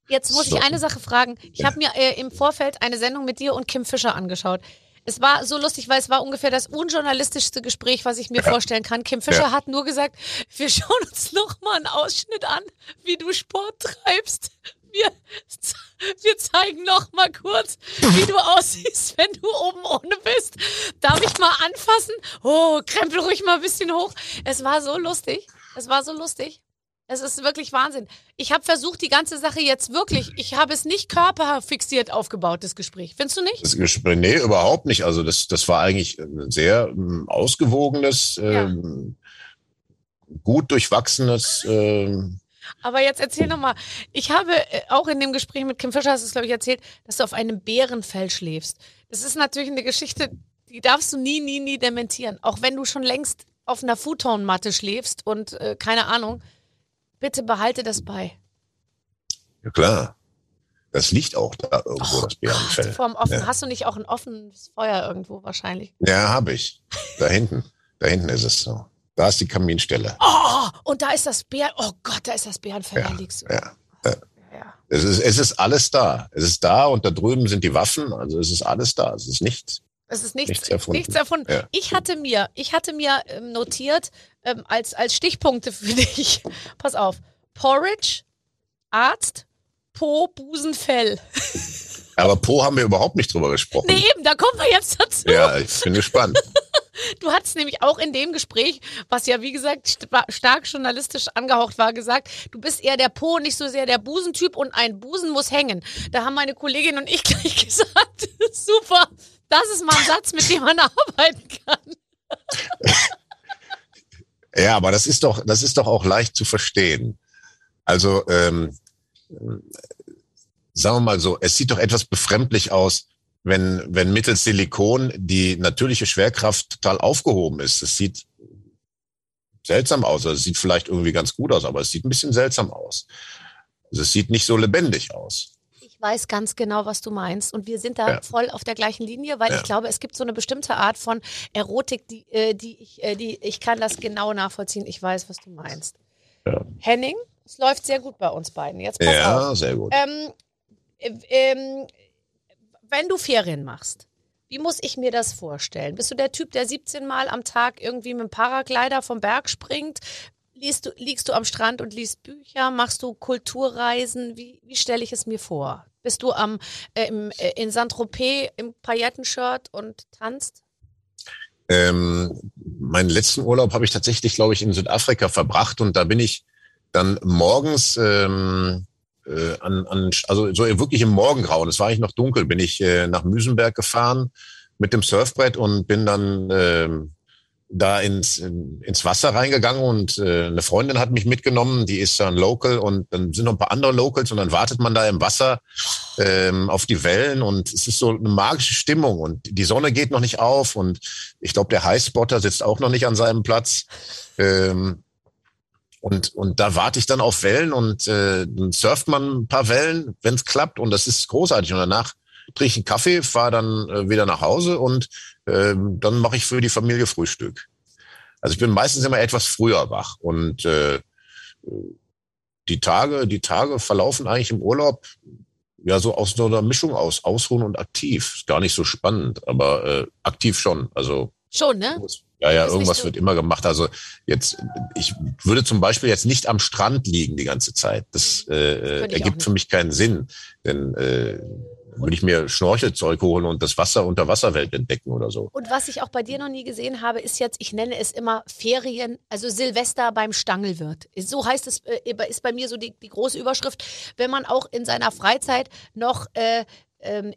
Jetzt muss So. ich eine Sache fragen. Ich habe mir äh, im Vorfeld eine Sendung mit dir und Kim Fischer angeschaut. Es war so lustig, weil es war ungefähr das unjournalistischste Gespräch, was ich mir vorstellen kann. Kim Fischer Ja. hat nur gesagt, wir schauen uns noch mal einen Ausschnitt an, wie du Sport treibst. Wir, wir zeigen noch mal kurz, wie du aussiehst, wenn du oben ohne bist. Darf ich mal anfassen? Oh, krempel ruhig mal ein bisschen hoch. Es war so lustig. Es war so lustig. Es ist wirklich Wahnsinn. Ich habe versucht, die ganze Sache jetzt wirklich, ich habe es nicht körperfixiert aufgebaut, das Gespräch. Findest du nicht? Das Gespräch, nee, überhaupt nicht. Also das, das war eigentlich ein sehr ähm, ausgewogenes, ähm, gut durchwachsenes. Ähm, Aber jetzt erzähl noch mal. Ich habe äh, auch in dem Gespräch mit Kim Fischer, hast du es, glaube ich, erzählt, dass du auf einem Bärenfell schläfst. Das ist natürlich eine Geschichte, die darfst du nie, nie, nie dementieren. Auch wenn du schon längst auf einer Futonmatte schläfst und äh, keine Ahnung. Bitte behalte das bei. ja klar. Das liegt auch da irgendwo, das Bärenfell. Vorm offen. Ja. Hast du nicht auch ein offenes Feuer irgendwo wahrscheinlich? Ja, habe ich. Da hinten. Da hinten ist es so. Da ist die Kaminstelle. Oh, und da ist das Bär. Oh Gott, da ist das Bärenfell. Ja, liegst du. ja. ja. Es ist, es ist alles da. Es ist da und da drüben sind die Waffen. Also es ist alles da. Es ist nichts. Es ist nichts, Nichts erfunden. Nichts erfunden. Ja. Ich hatte mir, ich hatte mir ähm, notiert ähm, als, als Stichpunkte für dich. Pass auf. Porridge, Arzt, Po, Busen, Fell. Aber Po haben wir überhaupt nicht drüber gesprochen. Nee, eben, da kommen wir jetzt dazu. Ja, ich bin gespannt. Du hattest nämlich auch in dem Gespräch, was ja wie gesagt st stark journalistisch angehaucht war, gesagt, du bist eher der Po, nicht so sehr der Busentyp und ein Busen muss hängen. Da haben meine Kollegin und ich gleich gesagt, super, das ist mal ein Satz, mit dem man arbeiten kann. Ja, aber das ist doch, das ist doch auch leicht zu verstehen. Also, ähm, sagen wir mal so, es sieht doch etwas befremdlich aus, wenn, wenn mittels Silikon die natürliche Schwerkraft total aufgehoben ist. Es sieht seltsam aus. Also es sieht vielleicht irgendwie ganz gut aus, aber es sieht ein bisschen seltsam aus. Also es sieht nicht so lebendig aus. Ich weiß ganz genau, was du meinst. Und wir sind da Ja. voll auf der gleichen Linie, weil Ja. ich glaube, es gibt so eine bestimmte Art von Erotik, die, äh, die, ich, äh, die ich kann das genau nachvollziehen. Ich weiß, was du meinst. Ja. Henning, es läuft sehr gut bei uns beiden. Jetzt pass auf. Ja, sehr gut. Ähm, äh, ähm, wenn du Ferien machst, wie muss ich mir das vorstellen? Bist du der Typ, der 17 Mal am Tag irgendwie mit dem Paraglider vom Berg springt? Liest du, liegst du am Strand und liest Bücher? Machst du Kulturreisen? Wie, wie stelle ich es mir vor? Bist du am, äh, im, äh, in Saint-Tropez im Paillettenshirt und tanzt? Ähm, meinen letzten Urlaub habe ich tatsächlich, glaube ich, in Südafrika verbracht und da bin ich dann morgens ähm, äh, an, an, also so wirklich im Morgengrauen, es war eigentlich noch dunkel, bin ich äh, nach Müsenberg gefahren mit dem Surfbrett und bin dann ähm, da ins, in, ins Wasser reingegangen und äh, eine Freundin hat mich mitgenommen, die ist dann Local und dann sind noch ein paar andere Locals und dann wartet man da im Wasser ähm, auf die Wellen und es ist so eine magische Stimmung und die Sonne geht noch nicht auf und ich glaube, der Highspotter sitzt auch noch nicht an seinem Platz. Ähm, und, und da warte ich dann auf Wellen und äh, dann surft man ein paar Wellen, wenn es klappt und das ist großartig. Und danach trinke ich einen Kaffee, fahre dann äh, wieder nach Hause und ähm, dann mache ich für die Familie Frühstück. Also ich bin meistens immer etwas früher wach und äh, die Tage, die Tage verlaufen eigentlich im Urlaub ja so aus so einer Mischung aus Ausruhen und aktiv. Ist gar nicht so spannend, aber äh, aktiv schon. Also Schon, ne? Ja, ja, irgendwas wird immer gemacht. Also jetzt, ich würde zum Beispiel jetzt nicht am Strand liegen die ganze Zeit. Das äh, äh ergibt für mich keinen Sinn. Denn äh, würde ich mir Schnorchelzeug holen und das Wasser unter Wasserwelt entdecken oder so. Und was ich auch bei dir noch nie gesehen habe, ist jetzt, ich nenne es immer Ferien, also Silvester beim Stangelwirt. So heißt es, äh, ist bei mir so die, die große Überschrift, wenn man auch in seiner Freizeit noch äh,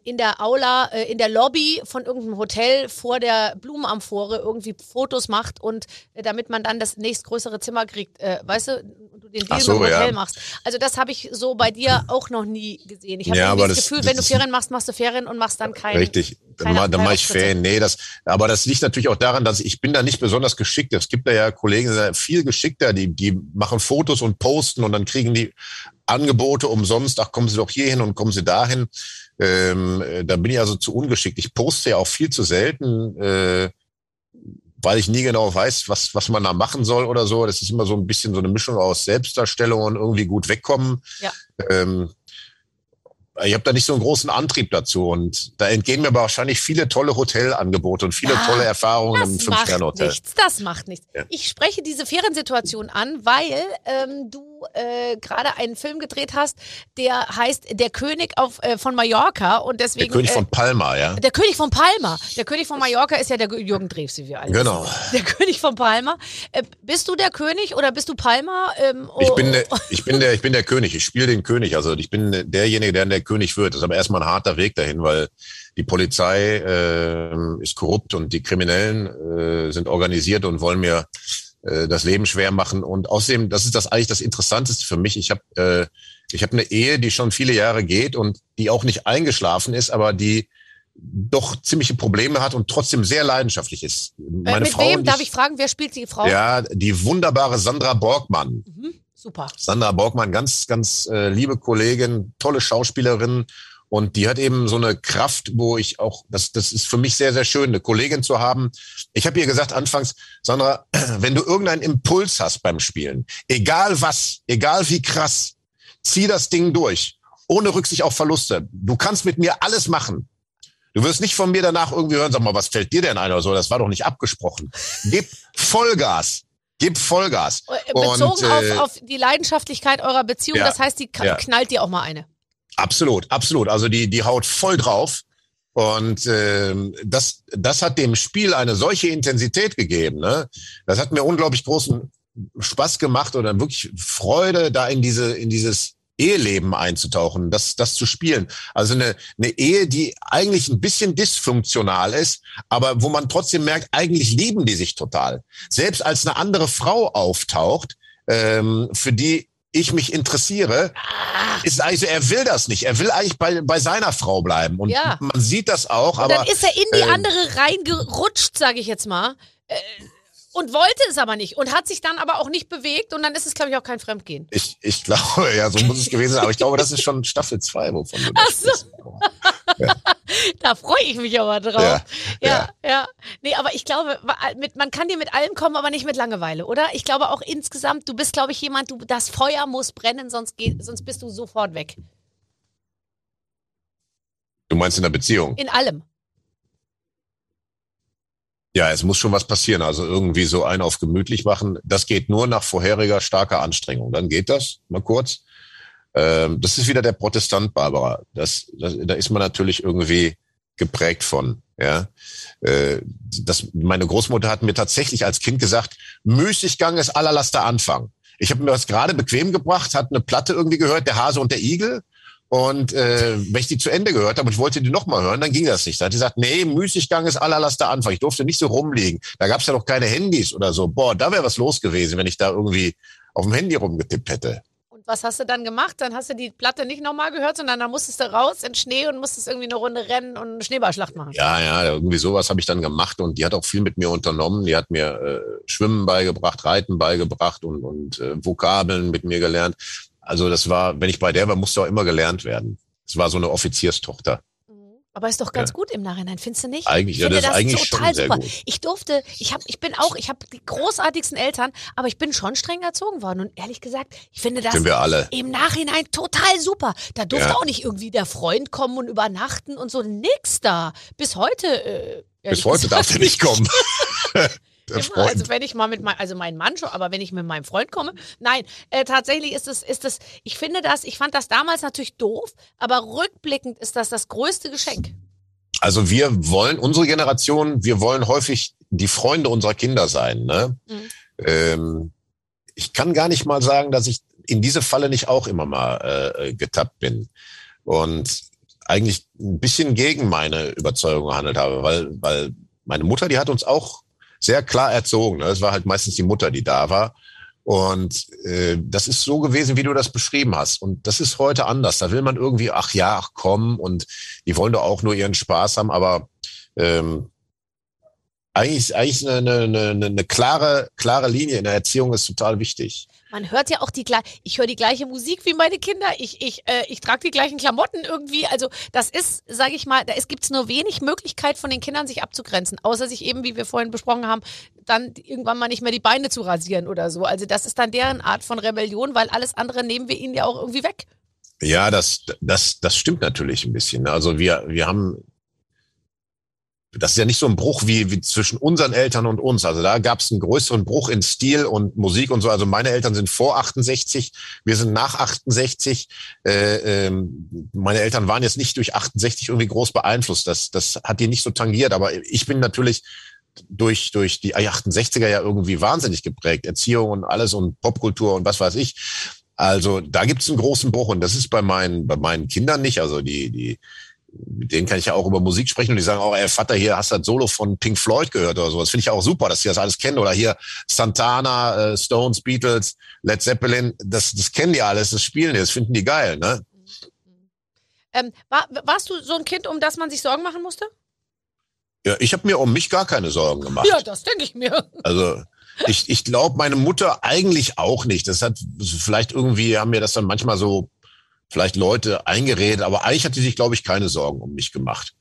in der Aula, äh, in der Lobby von irgendeinem Hotel vor der Blumenamphore irgendwie Fotos macht und äh, damit man dann das nächstgrößere Zimmer kriegt, äh, weißt du, und du den Deal so, mit dem Hotel ja. machst. Also das habe ich so bei dir auch noch nie gesehen. Ich habe ja, das, das, Gefühl, wenn du Ferien machst, machst du Ferien und machst dann keine. Richtig, dann, ma, dann mache ich Ferien. Nee, das, aber das liegt natürlich auch daran, dass ich bin da nicht besonders geschickt. Es gibt da ja Kollegen, die sind viel geschickter, die, die machen Fotos und posten und dann kriegen die Angebote umsonst, ach kommen Sie doch hier hin und kommen Sie dahin. Ähm, äh, da bin ich also zu ungeschickt. Ich poste ja auch viel zu selten, äh, weil ich nie genau weiß, was, was man da machen soll oder so. Das ist immer so ein bisschen so eine Mischung aus Selbstdarstellung und irgendwie gut wegkommen. Ja. Ähm, ich habe da nicht so einen großen Antrieb dazu und da entgehen mir aber wahrscheinlich viele tolle Hotelangebote und viele ah, tolle Erfahrungen im Fünf-Sterne-Hotel. Nichts, das macht nichts. Ja. Ich spreche diese Feriensituation an, weil ähm, du äh, gerade einen Film gedreht hast, der heißt Der König auf, äh, von Mallorca und deswegen. Der König äh, von Palma, ja. Der König von Palma. Der König von Mallorca ist ja der Jürgen Drews, wie wir alle Genau. Der König von Palma. Äh, bist du der König oder bist du Palma? Ähm, oh, ich, bin der, ich, bin der, ich bin der König. Ich spiele den König. Also ich bin derjenige, der der König wird. Das ist aber erstmal ein harter Weg dahin, weil die Polizei äh, ist korrupt und die Kriminellen äh, sind organisiert und wollen mir äh, das Leben schwer machen. Und außerdem, das ist das eigentlich das Interessanteste für mich. Ich habe äh, ich habe eine Ehe, die schon viele Jahre geht und die auch nicht eingeschlafen ist, aber die doch ziemliche Probleme hat und trotzdem sehr leidenschaftlich ist. Äh, Meine äh, mit Frau, wem, darf ich fragen, wer spielt die Frau? Ja, die wunderbare Sandra Borgmann. Mhm, super. Sandra Borgmann, ganz, ganz äh, liebe Kollegin, tolle Schauspielerin und die hat eben so eine Kraft, wo ich auch, das, das ist für mich sehr, sehr schön, eine Kollegin zu haben. Ich habe ihr gesagt anfangs, Sandra, wenn du irgendeinen Impuls hast beim Spielen, egal was, egal wie krass, zieh das Ding durch, ohne Rücksicht auf Verluste. Du kannst mit mir alles machen. Du wirst nicht von mir danach irgendwie hören, sag mal, was fällt dir denn ein oder so? Das war doch nicht abgesprochen. Gib Vollgas. Gib Vollgas. Äh, bezogen und, äh, auf, auf die Leidenschaftlichkeit eurer Beziehung, ja, das heißt, die knallt ja. dir auch mal eine. Absolut, absolut. Also die, die haut voll drauf. Und äh, das, das hat dem Spiel eine solche Intensität gegeben. Ne? Das hat mir unglaublich großen Spaß gemacht oder wirklich Freude, da in diese in dieses Eheleben einzutauchen, das, das zu spielen. Also eine, eine Ehe, die eigentlich ein bisschen dysfunktional ist, aber wo man trotzdem merkt, eigentlich lieben die sich total. Selbst als eine andere Frau auftaucht, ähm, für die ich mich interessiere, ist eigentlich so, er will das nicht. Er will eigentlich bei, bei seiner Frau bleiben. Und ja. man sieht das auch. Und aber, dann ist er in die äh, andere reingerutscht, sage ich jetzt mal. Äh, und wollte es aber nicht und hat sich dann aber auch nicht bewegt und dann ist es, glaube ich, auch kein Fremdgehen. Ich, ich glaube, ja, so muss es gewesen sein. Aber ich glaube, das ist schon Staffel 2, wovon du Ach so. Ja. Da freue ich mich aber drauf. Ja, ja, ja, ja. Nee, aber ich glaube, man kann dir mit allem kommen, aber nicht mit Langeweile, oder? Ich glaube auch insgesamt, du bist, glaube ich, jemand, du, das Feuer muss brennen, sonst, geht, sonst bist du sofort weg. Du meinst in der Beziehung? In allem. Ja, es muss schon was passieren. Also irgendwie so ein auf gemütlich machen. Das geht nur nach vorheriger starker Anstrengung. Dann geht das mal kurz. Ähm, das ist wieder der Protestant, Barbara. Das, das, da ist man natürlich irgendwie geprägt von. Ja, äh, das, meine Großmutter hat mir tatsächlich als Kind gesagt: Müßiggang ist allerlaster Anfang. Ich habe mir das gerade bequem gebracht, hat eine Platte irgendwie gehört, der Hase und der Igel. Und äh, wenn ich die zu Ende gehört habe und ich wollte die nochmal hören, dann ging das nicht. Da hat die gesagt, nee, Müßiggang ist allerlaster Anfang. Ich durfte nicht so rumliegen. Da gab es ja noch keine Handys oder so. Boah, da wäre was los gewesen, wenn ich da irgendwie auf dem Handy rumgetippt hätte was hast du dann gemacht? Dann hast du die Platte nicht nochmal gehört, sondern dann musstest du raus in Schnee und musstest irgendwie eine Runde rennen und eine Schneeballschlacht machen. Ja, ja, irgendwie sowas habe ich dann gemacht und die hat auch viel mit mir unternommen. Die hat mir äh, Schwimmen beigebracht, Reiten beigebracht und, und äh, Vokabeln mit mir gelernt. Also das war, wenn ich bei der war, musste auch immer gelernt werden. Es war so eine Offizierstochter. Aber ist doch ganz ja. gut im Nachhinein, findest du nicht? Eigentlich, ich ja, das, das ist eigentlich total super. Gut. Ich durfte, ich habe, ich bin auch, ich habe die großartigsten Eltern, aber ich bin schon streng erzogen worden und ehrlich gesagt, ich finde das Sind wir alle. im Nachhinein total super. Da durfte ja. auch nicht irgendwie der Freund kommen und übernachten und so nix da. Bis heute. Äh, Bis heute darf er nicht kommen. Immer, also wenn ich mal mit meinem, also mein Mann schon, aber wenn ich mit meinem Freund komme, nein, äh, tatsächlich ist es, ist es, ich finde das, ich fand das damals natürlich doof, aber rückblickend ist das das größte Geschenk. Also wir wollen, unsere Generation, wir wollen häufig die Freunde unserer Kinder sein. Ne? Mhm. Ähm, ich kann gar nicht mal sagen, dass ich in diese Falle nicht auch immer mal äh, getappt bin. Und eigentlich ein bisschen gegen meine Überzeugung gehandelt habe, weil, weil meine Mutter, die hat uns auch sehr klar erzogen. Ne? Es war halt meistens die Mutter, die da war. Und äh, das ist so gewesen, wie du das beschrieben hast. Und das ist heute anders. Da will man irgendwie, ach ja, ach komm, und die wollen doch auch nur ihren Spaß haben, aber ähm, eigentlich, eigentlich eine, eine, eine, eine klare, klare Linie in der Erziehung ist total wichtig. Man hört ja auch die gleiche, ich höre die gleiche Musik wie meine Kinder, ich, ich, äh, ich trage die gleichen Klamotten irgendwie. Also das ist, sage ich mal, da gibt es nur wenig Möglichkeit von den Kindern sich abzugrenzen, außer sich eben, wie wir vorhin besprochen haben, dann irgendwann mal nicht mehr die Beine zu rasieren oder so. Also das ist dann deren Art von Rebellion, weil alles andere nehmen wir ihnen ja auch irgendwie weg. Ja, das, das, das stimmt natürlich ein bisschen. Also wir, wir haben das ist ja nicht so ein Bruch wie, wie zwischen unseren Eltern und uns. Also da gab es einen größeren Bruch in Stil und Musik und so. Also meine Eltern sind vor 68, wir sind nach 68. Äh, ähm, meine Eltern waren jetzt nicht durch 68 irgendwie groß beeinflusst. Das, das hat die nicht so tangiert. Aber ich bin natürlich durch, durch die 68er ja irgendwie wahnsinnig geprägt. Erziehung und alles und Popkultur und was weiß ich. Also da gibt es einen großen Bruch und das ist bei meinen, bei meinen Kindern nicht. Also die, die, mit denen kann ich ja auch über Musik sprechen und die sagen auch, ey Vater, hier hast du das Solo von Pink Floyd gehört oder so. Das finde ich auch super, dass die das alles kennen. Oder hier Santana, äh, Stones, Beatles, Led Zeppelin, das, das kennen die alles, das spielen die, das finden die geil, ne? Ähm, war, warst du so ein Kind, um das man sich Sorgen machen musste? Ja, ich habe mir um mich gar keine Sorgen gemacht. Ja, das denke ich mir. Also ich, ich glaube, meine Mutter eigentlich auch nicht. Das hat vielleicht irgendwie haben mir das dann manchmal so vielleicht Leute eingeredet, aber eigentlich hat die sich, glaube ich, keine Sorgen um mich gemacht.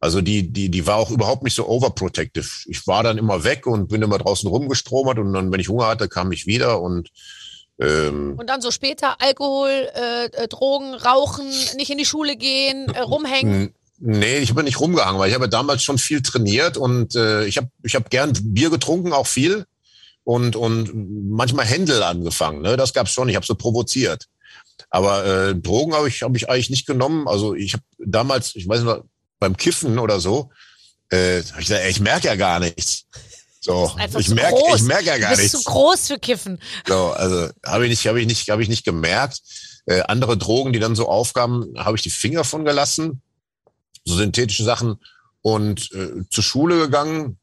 Also die, die, die war auch überhaupt nicht so overprotective. Ich war dann immer weg und bin immer draußen rumgestromert und dann, wenn ich Hunger hatte, kam ich wieder und ähm, und dann so später Alkohol, äh, äh Drogen, Rauchen, nicht in die Schule gehen, äh, rumhängen. Nee, ich bin nicht rumgehangen, weil ich habe damals schon viel trainiert und äh, ich habe ich hab gern Bier getrunken, auch viel und und manchmal Händel angefangen. Ne? Das gab's schon. Ich habe so provoziert. Aber äh, Drogen habe ich, hab ich eigentlich nicht genommen. Also ich habe damals, ich weiß nicht, beim Kiffen oder so, äh, hab ich gesagt, ey, ich merke ja gar nichts. So, ich merke, ich merke ja gar nichts. Du bist zu groß für Kiffen. So, also habe ich nicht, habe ich nicht, habe ich nicht gemerkt. Äh, andere Drogen, die dann so aufgaben, habe ich die Finger von gelassen. So synthetische Sachen und äh, zur Schule gegangen.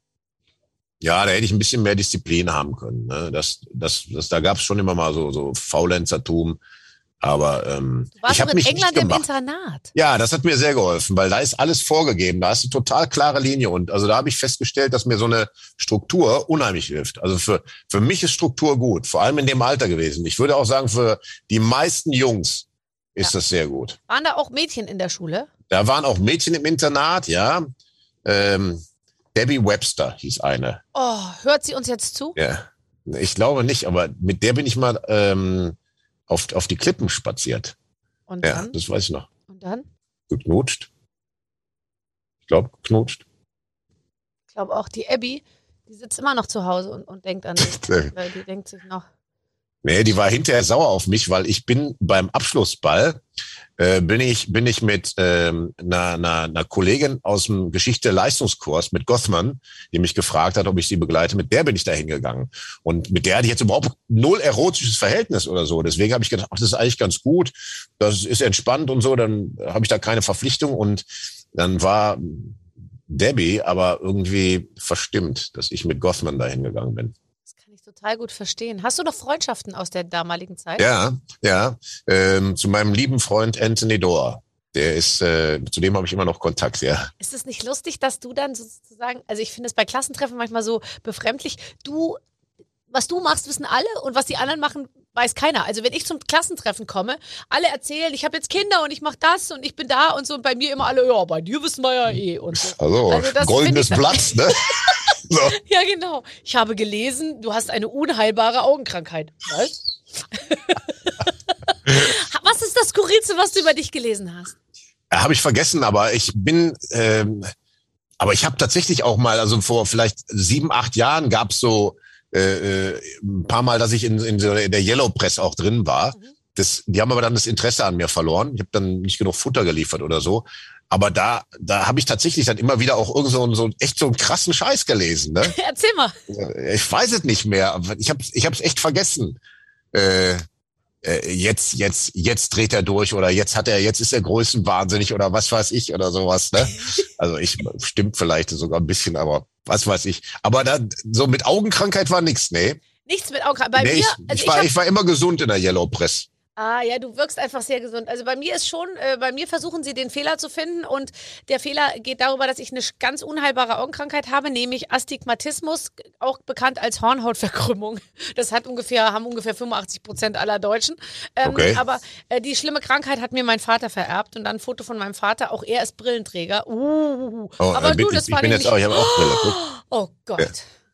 Ja, da hätte ich ein bisschen mehr Disziplin haben können. Ne? Das, das, das, da gab es schon immer mal so, so Faulenzertum. Aber ähm, du warst ich habe mich in England im Internat. Ja, das hat mir sehr geholfen, weil da ist alles vorgegeben. Da ist eine total klare Linie und also da habe ich festgestellt, dass mir so eine Struktur unheimlich hilft. Also für für mich ist Struktur gut, vor allem in dem Alter gewesen. Ich würde auch sagen, für die meisten Jungs ist ja. das sehr gut. Waren da auch Mädchen in der Schule? Da waren auch Mädchen im Internat, ja. Ähm, Debbie Webster hieß eine. Oh, hört sie uns jetzt zu? Ja, ich glaube nicht, aber mit der bin ich mal ähm, auf, auf die Klippen spaziert. Und dann? Ja, das weiß ich noch. Und dann? Geknutscht. Ich glaube, geknutscht. Ich glaube auch, die Abby, die sitzt immer noch zu Hause und, und denkt an dich. weil die denkt sich noch. Nee, die war hinterher sauer auf mich, weil ich bin beim Abschlussball äh, bin ich bin ich mit ähm, einer, einer, einer Kollegin aus dem Geschichte-Leistungskurs mit Gothman, die mich gefragt hat, ob ich sie begleite. Mit der bin ich da hingegangen und mit der hatte ich jetzt überhaupt null erotisches Verhältnis oder so. Deswegen habe ich gedacht, ach, das ist eigentlich ganz gut, das ist entspannt und so. Dann habe ich da keine Verpflichtung und dann war Debbie aber irgendwie verstimmt, dass ich mit Gothman da hingegangen bin total gut verstehen. Hast du noch Freundschaften aus der damaligen Zeit? Ja, ja. Ähm, zu meinem lieben Freund Anthony Dohr. Der ist, äh, zu dem habe ich immer noch Kontakt, ja. Ist es nicht lustig, dass du dann sozusagen, also ich finde es bei Klassentreffen manchmal so befremdlich, du, was du machst, wissen alle und was die anderen machen, weiß keiner. Also wenn ich zum Klassentreffen komme, alle erzählen, ich habe jetzt Kinder und ich mache das und ich bin da und so und bei mir immer alle, ja, bei dir wissen wir ja eh und so. Also, also goldenes Blatt, ne? So. Ja, genau. Ich habe gelesen, du hast eine unheilbare Augenkrankheit. Was? was ist das Skurrilste, was du über dich gelesen hast? Habe ich vergessen, aber ich bin ähm, aber ich habe tatsächlich auch mal, also vor vielleicht sieben, acht Jahren gab's so äh, äh, ein paar Mal, dass ich in, in, in der Yellow Press auch drin war. Mhm. Das, die haben aber dann das Interesse an mir verloren. Ich habe dann nicht genug Futter geliefert oder so. Aber da, da habe ich tatsächlich dann immer wieder auch irgend so, so echt so einen krassen Scheiß gelesen. Ne? Erzähl mal. Ich weiß es nicht mehr. Ich habe ich hab's echt vergessen. Äh, äh, jetzt, jetzt, jetzt dreht er durch oder jetzt hat er, jetzt ist er größenwahnsinnig oder was weiß ich oder sowas. Ne? Also ich stimmt vielleicht sogar ein bisschen, aber was weiß ich. Aber da so mit Augenkrankheit war nichts, nee. Nichts mit Augenkrankheit. Bei nee, mir, ich, also ich, war, hab, ich war immer gesund in der Yellow Press. Ah ja, du wirkst einfach sehr gesund. Also bei mir ist schon, äh, bei mir versuchen sie den Fehler zu finden und der Fehler geht darüber, dass ich eine ganz unheilbare Augenkrankheit habe, nämlich Astigmatismus, auch bekannt als Hornhautverkrümmung. Das hat ungefähr, haben ungefähr 85 Prozent aller Deutschen. Ähm, Okay. Aber äh, die schlimme Krankheit hat mir mein Vater vererbt und dann ein Foto von meinem Vater. Auch er ist Brillenträger. Uh, Oh, aber äh, du, ich, das ich war bin nämlich. jetzt auch, ich habe auch Brille. Oh Gott. Ja.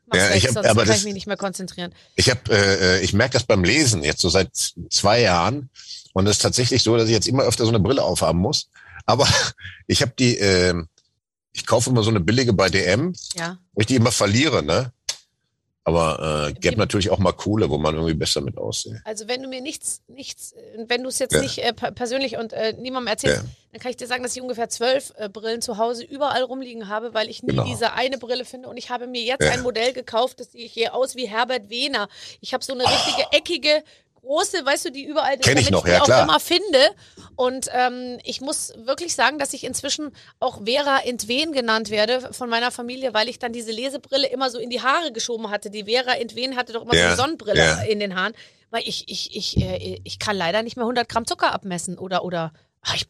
Mach's Ja, weg, ich hab- sonst aber kann das- ich mich nicht mehr konzentrieren. Ich habe, äh, ich merke das beim Lesen jetzt so seit zwei Jahren und es ist tatsächlich so, dass ich jetzt immer öfter so eine Brille aufhaben muss. Aber ich habe die, äh, ich kaufe immer so eine billige bei DM, Ja. wo ich die immer verliere, ne? Aber äh, gibt natürlich auch mal coole, wo man irgendwie besser mit aussieht. Also wenn du mir nichts, nichts, äh, wenn du es jetzt Ja. nicht äh, per- persönlich und äh, niemandem erzählst, Ja. dann kann ich dir sagen, dass ich ungefähr zwölf äh, Brillen zu Hause überall rumliegen habe, weil ich nie Genau. diese eine Brille finde. Und ich habe mir jetzt Ja. ein Modell gekauft, das sehe hier aus wie Herbert Wehner. Ich habe so eine richtige eckige große, weißt du, die überall Kenn ich noch, die ja, auch klar. immer finde. Und ähm, ich muss wirklich sagen, dass ich inzwischen auch Vera Entwen genannt werde von meiner Familie, weil ich dann diese Lesebrille immer so in die Haare geschoben hatte. Die Vera Entwen hatte doch immer so Ja, eine Sonnenbrille ja. in den Haaren. Weil ich, ich, ich, äh, ich kann leider nicht mehr 100 Gramm Zucker abmessen oder, oder, ach, ich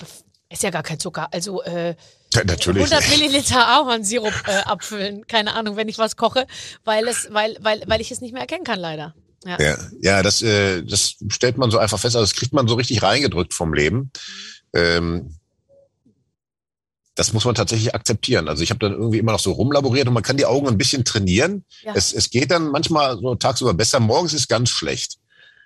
ist ja gar kein Zucker, also äh, Ja, natürlich. 100 Milliliter Ahornsirup äh, abfüllen, keine Ahnung, wenn ich was koche, weil es, weil, weil, weil ich es nicht mehr erkennen kann, leider. Ja. Ja, ja das, äh, das stellt man so einfach fest. Also das kriegt man so richtig reingedrückt vom Leben. Ähm, das muss man tatsächlich akzeptieren. Also ich habe dann irgendwie immer noch so rumlaboriert und man kann die Augen ein bisschen trainieren. Ja. Es, es geht dann manchmal so tagsüber besser. Morgens ist ganz schlecht.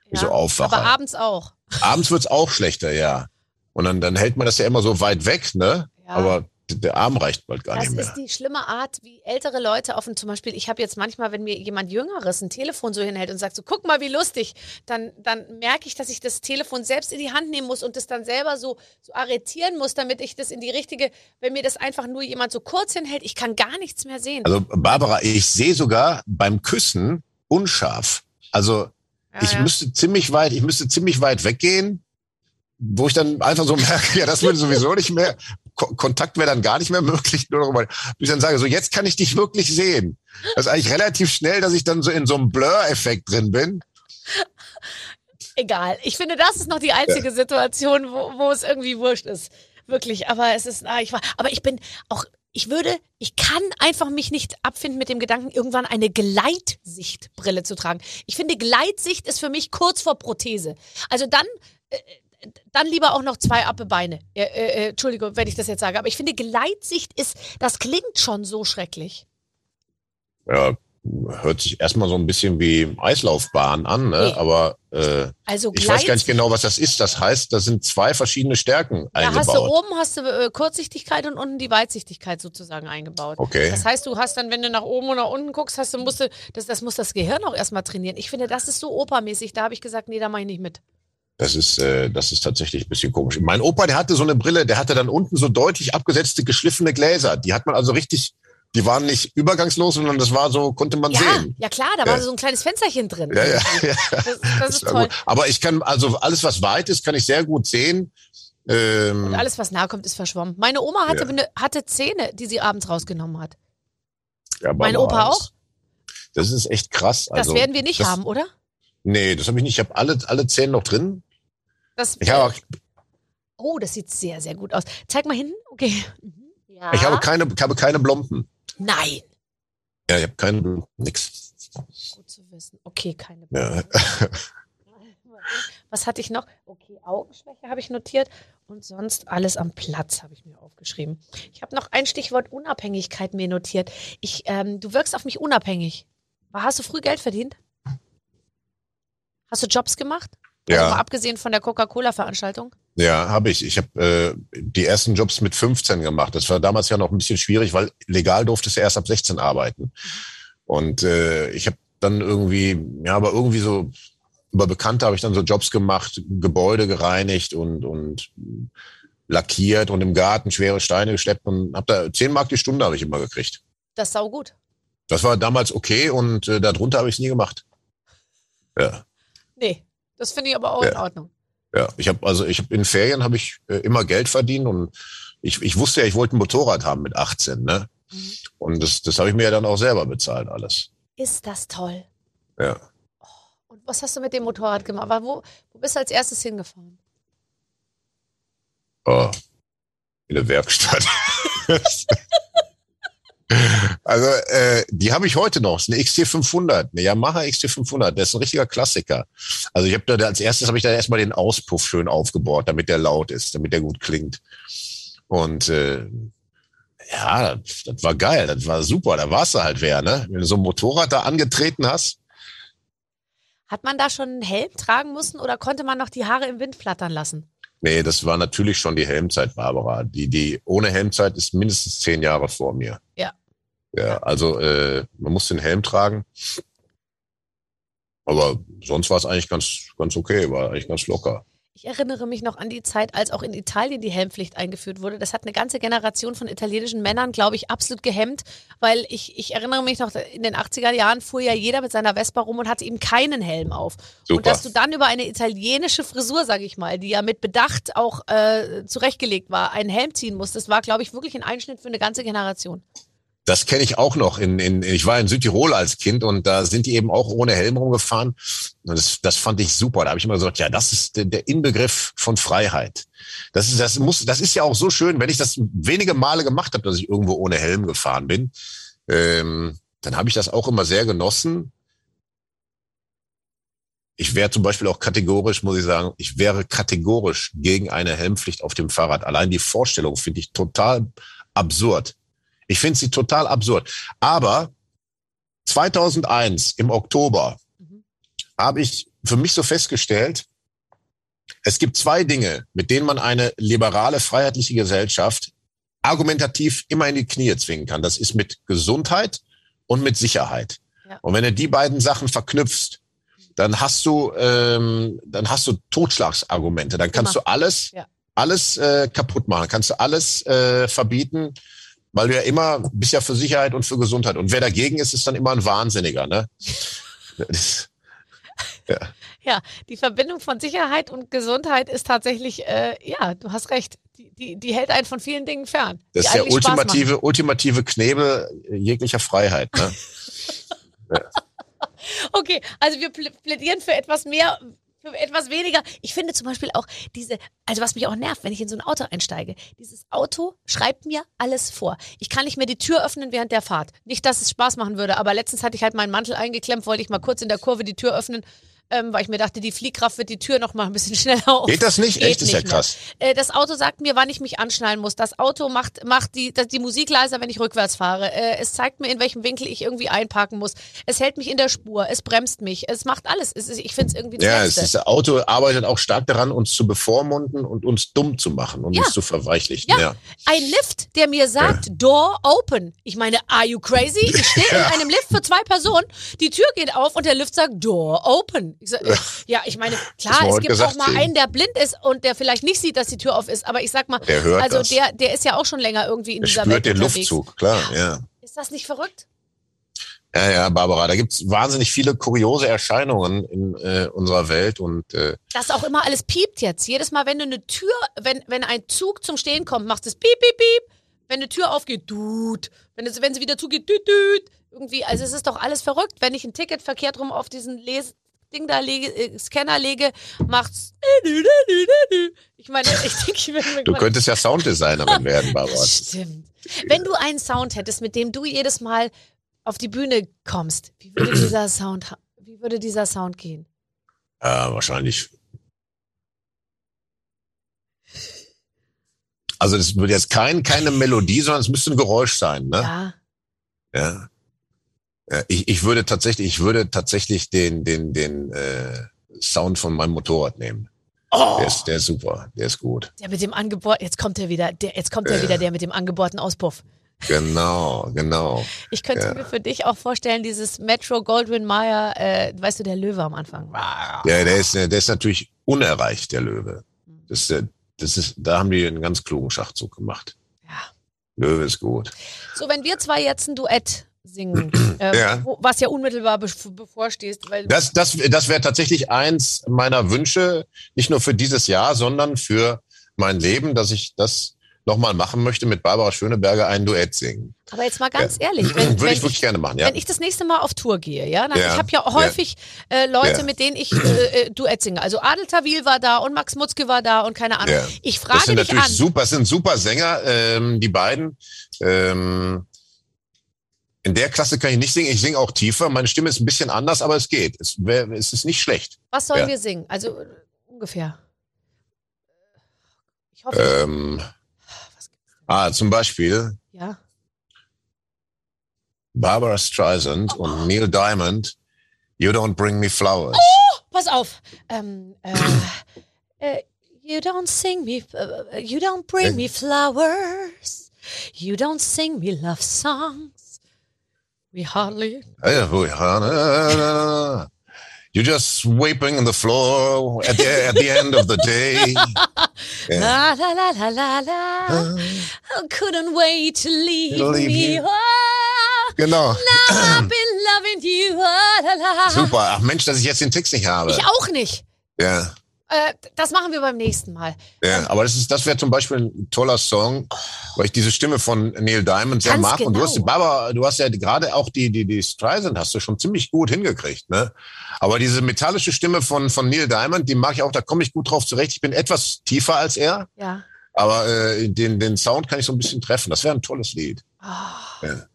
wie so aufwache. Aber abends auch. Abends wird's auch schlechter, ja. Und dann, dann hält man das ja immer so weit weg, ne? Ja. Aber der Arm reicht bald gar Das nicht mehr. ist die schlimme Art, wie ältere Leute dem, zum Beispiel, ich habe jetzt manchmal, wenn mir jemand Jüngeres ein Telefon so hinhält und sagt so, guck mal, wie lustig, dann, dann merke ich, dass ich das Telefon selbst in die Hand nehmen muss und das dann selber so, so arretieren muss, damit ich das in die richtige, wenn mir das einfach nur jemand so kurz hinhält, ich kann gar nichts mehr sehen. Also Barbara, ich sehe sogar beim Küssen unscharf. Also Ja, ich ja. müsste ziemlich weit, ich müsste ziemlich weit weggehen, wo ich dann einfach so merke, ja, das würde sowieso nicht mehr, Ko Kontakt wäre dann gar nicht mehr möglich, nur darüber, bis ich dann sage, so jetzt kann ich dich wirklich sehen. Das ist eigentlich relativ schnell, dass ich dann so in so einem Blur-Effekt drin bin. Egal. Ich finde, das ist noch die einzige Situation, wo, wo es irgendwie wurscht ist. Wirklich. Aber es ist, ah, ich war, aber ich bin auch, ich würde, ich kann einfach mich nicht abfinden mit dem Gedanken, irgendwann eine Gleitsichtbrille zu tragen. Ich finde, Gleitsicht ist für mich kurz vor Prothese. Also dann, äh, dann lieber auch noch zwei Abbebeine. Äh, äh, Entschuldigung, wenn ich das jetzt sage. Aber ich finde, Gleitsicht ist, das klingt schon so schrecklich. Ja, hört sich erstmal so ein bisschen wie Eislaufbahn an, ne? Nee. aber äh, Also ich weiß gar nicht genau, was das ist. Das heißt, da sind zwei verschiedene Stärken Ja, hast du eingebaut. oben hast du äh, Kurzsichtigkeit und unten die Weitsichtigkeit sozusagen eingebaut. Okay. Das heißt, du hast dann, wenn du nach oben und nach unten guckst, hast du musst du, das, das muss das Gehirn auch erstmal trainieren. Ich finde, das ist so opermäßig. Da habe ich gesagt, nee, da mache ich nicht mit. Das ist, äh, das ist tatsächlich ein bisschen komisch. Mein Opa, der hatte so eine Brille, der hatte dann unten so deutlich abgesetzte, geschliffene Gläser. Die hat man also richtig, die waren nicht übergangslos, sondern das war so, konnte man Ja, sehen. ja klar, da Ja. war so ein kleines Fensterchen drin. Ja, ja, ja. Das, das ist toll. gut. Aber ich kann, also alles, was weit ist, kann ich sehr gut sehen. Ähm, Und alles, was nahe kommt, ist verschwommen. Meine Oma hatte, Ja. hatte Zähne, die sie abends rausgenommen hat. ja, mein Opa das- Das ist echt krass. Das Also, werden wir nicht das, haben, oder? Nee, das habe ich nicht. Ich habe alle, alle Zähne noch drin. Das, Ich habe, oh, das sieht sehr, sehr gut aus. Zeig mal hinten. Okay. Mhm. Ja. ich habe keine, ich habe keine Blompen. Nein. Ja, ich habe keine Blompen, nix. Gut zu wissen. Okay, keine Ja. Was hatte ich noch? Okay, Augenschwäche habe ich notiert und sonst alles am Platz habe ich mir aufgeschrieben. Ich habe noch ein Stichwort Unabhängigkeit mir notiert. Ich, ähm, du wirkst auf mich unabhängig. Hast du früh Geld verdient? Hast du Jobs gemacht? Also mal ja, abgesehen von der Coca-Cola-Veranstaltung? Ja, habe ich. Ich habe äh, die ersten Jobs mit 15 gemacht. Das war damals ja noch ein bisschen schwierig, weil legal durftest du erst ab 16 arbeiten. Und äh, ich habe dann irgendwie, ja, aber irgendwie so über Bekannte habe ich dann so Jobs gemacht, Gebäude gereinigt und und lackiert und im Garten schwere Steine geschleppt und habe da 10 Mark die Stunde habe ich immer gekriegt. Das ist sau gut. Das war damals okay und äh, darunter habe ich es nie gemacht. Ja. Nee, das finde ich aber auch Ja. in Ordnung. Ja, ich habe also ich habe in Ferien habe ich äh, immer Geld verdient und ich, ich wusste ja, ich wollte ein Motorrad haben mit 18, ne? Mhm. Und das das habe ich mir ja dann auch selber bezahlt alles. Ist das toll. Ja. Und was hast du mit dem Motorrad gemacht? Aber Wo, wo bist du als erstes hingefahren? Oh, in der Werkstatt. also äh, die habe ich heute noch. Das ist eine XT500, eine Yamaha XT500. Das ist ein richtiger Klassiker. Also ich habe da als erstes habe ich da erstmal den Auspuff schön aufgebaut, damit der laut ist, damit der gut klingt. Und äh, ja, das, das war geil, das war super. Da warst du halt wer, ne? Wenn du so ein Motorrad da angetreten hast. Hat man da schon einen Helm tragen müssen oder konnte man noch die Haare im Wind flattern lassen? Nee, das war natürlich schon die Helmzeit, Barbara. Die, die ohne Helmzeit ist mindestens zehn Jahre vor mir. Ja. Ja, also äh, man muss den Helm tragen. Aber sonst war es eigentlich ganz, ganz okay, war eigentlich ganz locker. Ich erinnere mich noch an die Zeit, als auch in Italien die Helmpflicht eingeführt wurde. Das hat eine ganze Generation von italienischen Männern, glaube ich, absolut gehemmt, weil ich, ich erinnere mich noch, in den 80er Jahren fuhr ja jeder mit seiner Vespa rum und hatte eben keinen Helm auf. Super. Und dass du dann über eine italienische Frisur, sage ich mal, die ja mit Bedacht auch äh, zurechtgelegt war, einen Helm ziehen musst, das war, glaube ich, wirklich ein Einschnitt für eine ganze Generation. Das kenne ich auch noch. In, in, ich war in Südtirol als Kind und da sind die eben auch ohne Helm rumgefahren. Und das, das fand ich super. Da habe ich immer gesagt, ja, das ist der, Inbegriff von Freiheit. Das ist, das muss, das ist ja auch so schön, wenn ich das wenige Male gemacht habe, dass ich irgendwo ohne Helm gefahren bin, ähm, dann habe ich das auch immer sehr genossen. Ich wäre zum Beispiel auch kategorisch, muss ich sagen, ich wäre kategorisch gegen eine Helmpflicht auf dem Fahrrad. Allein die Vorstellung finde ich total absurd. Ich finde sie total absurd. Aber 2001 im Oktober Mhm. habe ich für mich so festgestellt, es gibt zwei Dinge, mit denen man eine liberale, freiheitliche Gesellschaft argumentativ immer in die Knie zwingen kann. Das ist mit Gesundheit und mit Sicherheit. Ja. Und wenn du die beiden Sachen verknüpfst, dann hast du, ähm, dann hast du Totschlagsargumente. Dann kannst Immer. du alles, Ja. alles äh, kaputt machen. Kannst du alles äh, verbieten, weil du ja immer bist ja für Sicherheit und für Gesundheit. Und wer dagegen ist, ist dann immer ein Wahnsinniger. Ne? Das- Ja, die Verbindung von Sicherheit und Gesundheit ist tatsächlich, äh, ja, du hast recht, die, die, die hält einen von vielen Dingen fern. Das ist der ultimative, ultimative Knebel jeglicher Freiheit. Ne? Okay, also wir pl- plädieren für etwas mehr, für etwas weniger. Ich finde zum Beispiel auch diese, also was mich auch nervt, wenn ich in so ein Auto einsteige, dieses Auto schreibt mir alles vor. Ich kann nicht mehr die Tür öffnen während der Fahrt. Nicht, dass es Spaß machen würde, aber letztens hatte ich halt meinen Mantel eingeklemmt, wollte ich mal kurz in der Kurve die Tür öffnen. Ähm, weil ich mir dachte, die Fliehkraft wird die Tür noch mal ein bisschen schneller auf. Geht das nicht? Geht Echt, ist ja nicht krass. Äh, das Auto sagt mir, wann ich mich anschnallen muss. Das Auto macht, macht die, die Musik leiser, wenn ich rückwärts fahre. Äh, es zeigt mir, in welchem Winkel ich irgendwie einparken muss. Es hält mich in der Spur. Es bremst mich. Es macht alles. Es ist, ich finde es irgendwie das Ja, es Letzte. ist, das Auto arbeitet auch stark daran, uns zu bevormunden und uns dumm zu machen und Ja. uns zu verweichlichen. Ja. Ja. Ein Lift, der mir sagt, Door open. Ich meine, are you crazy? Ich stehe in einem Lift für zwei Personen, die Tür geht auf und der Lift sagt, Door open. Ich sag, ja, ich meine, klar, es gibt gesagt, auch mal einen, der blind ist und der vielleicht nicht sieht, dass die Tür auf ist. Aber ich sag mal, Der hört also das. der, der ist ja auch schon länger irgendwie in Er dieser spürt Welt den unterwegs. Luftzug, klar, ja. Ist das nicht verrückt? Ja, ja, Barbara, da gibt's wahnsinnig viele kuriose Erscheinungen in äh, unserer Welt und äh, dass auch immer alles piept jetzt. Jedes Mal, wenn du eine Tür, wenn, wenn ein Zug zum Stehen kommt, macht es piep, piep, piep. Wenn eine Tür aufgeht, tut. Wenn, es, wenn sie wieder zugeht, tut, tut. Irgendwie, also es ist doch alles verrückt. Wenn ich ein Ticket verkehrt rum auf diesen Les Ding da lege, äh, Scanner lege, macht's. Ich meine, ich denke, ich bin du könntest ja Sounddesignerin werden, Barbara. Stimmt. Wenn du einen Sound hättest, mit dem du jedes Mal auf die Bühne kommst, wie würde dieser Sound, wie würde dieser Sound gehen? Ja, wahrscheinlich. Also das wird jetzt kein, keine Melodie, sondern es müsste ein Geräusch sein, ne? Ja. Ja. Ich, ich würde tatsächlich, ich würde tatsächlich den, den, den äh, Sound von meinem Motorrad nehmen. Oh. Der, ist, der ist super, der ist gut. Der mit dem Angebot, jetzt kommt er wieder, der, jetzt kommt er äh. wieder, der mit dem angebohrten Auspuff. Genau, genau. Ich könnte ja. mir für dich auch vorstellen, dieses Metro Goldwyn Mayer, äh, weißt du, der Löwe am Anfang. Ja, der ist, der ist natürlich unerreicht, der Löwe. Das, äh, das ist, da haben die einen ganz klugen Schachzug gemacht. Ja. Löwe ist gut. So, wenn wir zwei jetzt ein Duett singen, äh, ja. Wo, was ja unmittelbar be bevorsteht. Weil das das, das wäre tatsächlich eins meiner Wünsche, nicht nur für dieses Jahr, sondern für mein Leben, dass ich das nochmal machen möchte, mit Barbara Schöneberger ein Duett singen. Aber jetzt mal ganz ja. ehrlich, wenn, würde ich wirklich ich, gerne machen. Ja. Wenn ich das nächste Mal auf Tour gehe, ja, dann, ja. ich habe ja häufig äh, Leute, mit denen ich äh, äh, Duett singe. Also Adel Tawil war da und Max Mutzke war da und keine Ahnung. Ich frage das sind dich natürlich an. Super, das sind super Sänger, ähm, die beiden. Ähm, in der Klasse kann ich nicht singen. Ich singe auch tiefer. Meine Stimme ist ein bisschen anders, aber es geht. Es, wär, es ist nicht schlecht. Was sollen wir singen? Also ungefähr. Ich hoffe. Ähm, Ah, zum Beispiel. Ja. Barbara Streisand oh. und Neil Diamond. You don't bring me flowers. Oh, pass auf. Ähm, äh, äh, you don't sing me, uh, you don't bring me flowers. You don't sing me love songs. We hardly. You're just sweeping on the floor at the, at the end of the day. Yeah. La la la la la la. Uh, couldn't wait to leave, leave me. Oh, genau. Now I've been loving you. Oh, la, la. Super. Ach Mensch, dass ich jetzt den Text nicht habe. Ich auch nicht. Ja. Äh, das machen wir beim nächsten Mal. Ja, aber das ist, das wäre zum Beispiel ein toller Song, weil ich diese Stimme von Neil Diamond sehr Ganz mag. Genau. Und du hast, genau. Barbara, du hast ja gerade auch die, die, die Streisand hast du schon ziemlich gut hingekriegt, ne? Aber diese metallische Stimme von, von Neil Diamond, die mag ich auch, da komme ich gut drauf zurecht. Ich bin etwas tiefer als er. Ja. Aber äh, den, den Sound kann ich so ein bisschen treffen. Das wäre ein tolles Lied. Oh. Ja.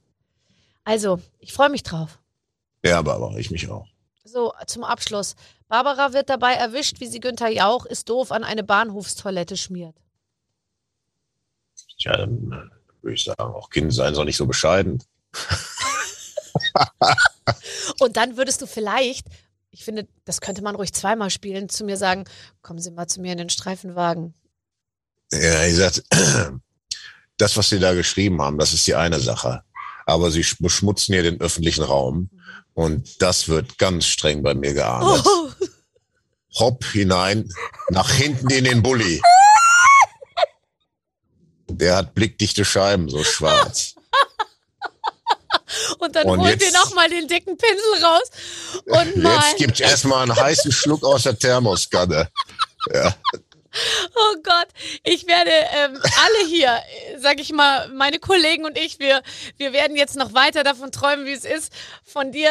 Also, ich freue mich drauf. Ja, Barbara, ich mich auch. So, zum Abschluss. Barbara wird dabei erwischt, wie sie Günther Jauch ist doof an eine Bahnhofstoilette schmiert. Tja, dann äh, würde ich sagen, auch Kind sein soll nicht so bescheiden. Und dann würdest du vielleicht, ich finde, das könnte man ruhig zweimal spielen, zu mir sagen, kommen Sie mal zu mir in den Streifenwagen. Ja, ich sag, das, was Sie da geschrieben haben, das ist die eine Sache. Aber Sie beschmutzen hier den öffentlichen Raum. Und das wird ganz streng bei mir geahndet. Oh. Hopp hinein, nach hinten in den Bulli. Der hat blickdichte Scheiben, so schwarz. Und dann und holt ihr nochmal den dicken Pinsel raus und mal. Jetzt gibt's erstmal einen heißen Schluck aus der Thermoskanne. Ja. Oh Gott, ich werde ähm, alle hier, sag ich mal, meine Kollegen und ich, wir, wir werden jetzt noch weiter davon träumen, wie es ist, von dir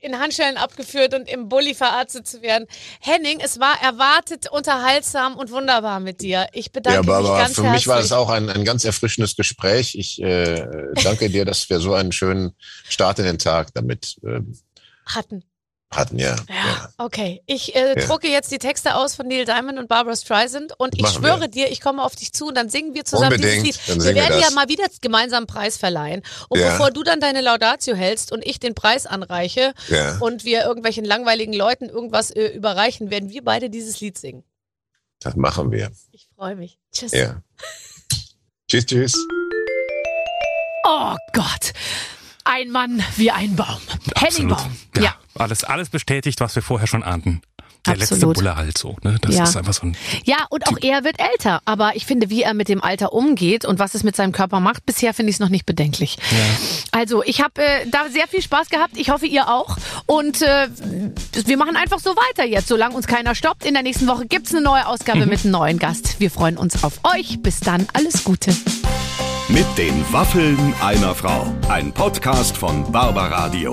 in Handschellen abgeführt und im Bulli verarztet zu werden. Henning, es war erwartet, unterhaltsam und wunderbar mit dir. Ich bedanke ja, aber mich ganz für herzlich. mich war es auch ein, ein ganz erfrischendes Gespräch. Ich äh, danke dir, dass wir so einen schönen Start in den Tag damit äh, hatten hatten, ja. Ja, ja. okay. Ich äh, ja. drucke jetzt die Texte aus von Neil Diamond und Barbara Streisand und ich schwöre wir. dir, ich komme auf dich zu und dann singen wir zusammen Unbedingt. dieses Lied. wir werden wir ja mal wieder gemeinsam einen Preis verleihen. Und ja. bevor du dann deine Laudatio hältst und ich den Preis anreiche und wir irgendwelchen langweiligen Leuten irgendwas äh, überreichen, werden wir beide dieses Lied singen. Das machen wir. Ich freue mich. Tschüss. Ja. tschüss, tschüss. Oh Gott. Ein Mann wie ein Baum. Henning Baum. Ja, ja. Alles, alles bestätigt, was wir vorher schon ahnten. Der Absolut. letzte Bulle halt so. Ne? Das ja. ist einfach so ein. Ja, und auch er wird älter. Aber ich finde, wie er mit dem Alter umgeht und was es mit seinem Körper macht, bisher finde ich es noch nicht bedenklich. Ja. Also, ich habe äh, da sehr viel Spaß gehabt. Ich hoffe, ihr auch. Und äh, wir machen einfach so weiter jetzt, solange uns keiner stoppt. In der nächsten Woche gibt's eine neue Ausgabe mit einem neuen Gast. Wir freuen uns auf euch. Bis dann, alles Gute. Mit den Waffeln einer Frau. Ein Podcast von Barbaradio.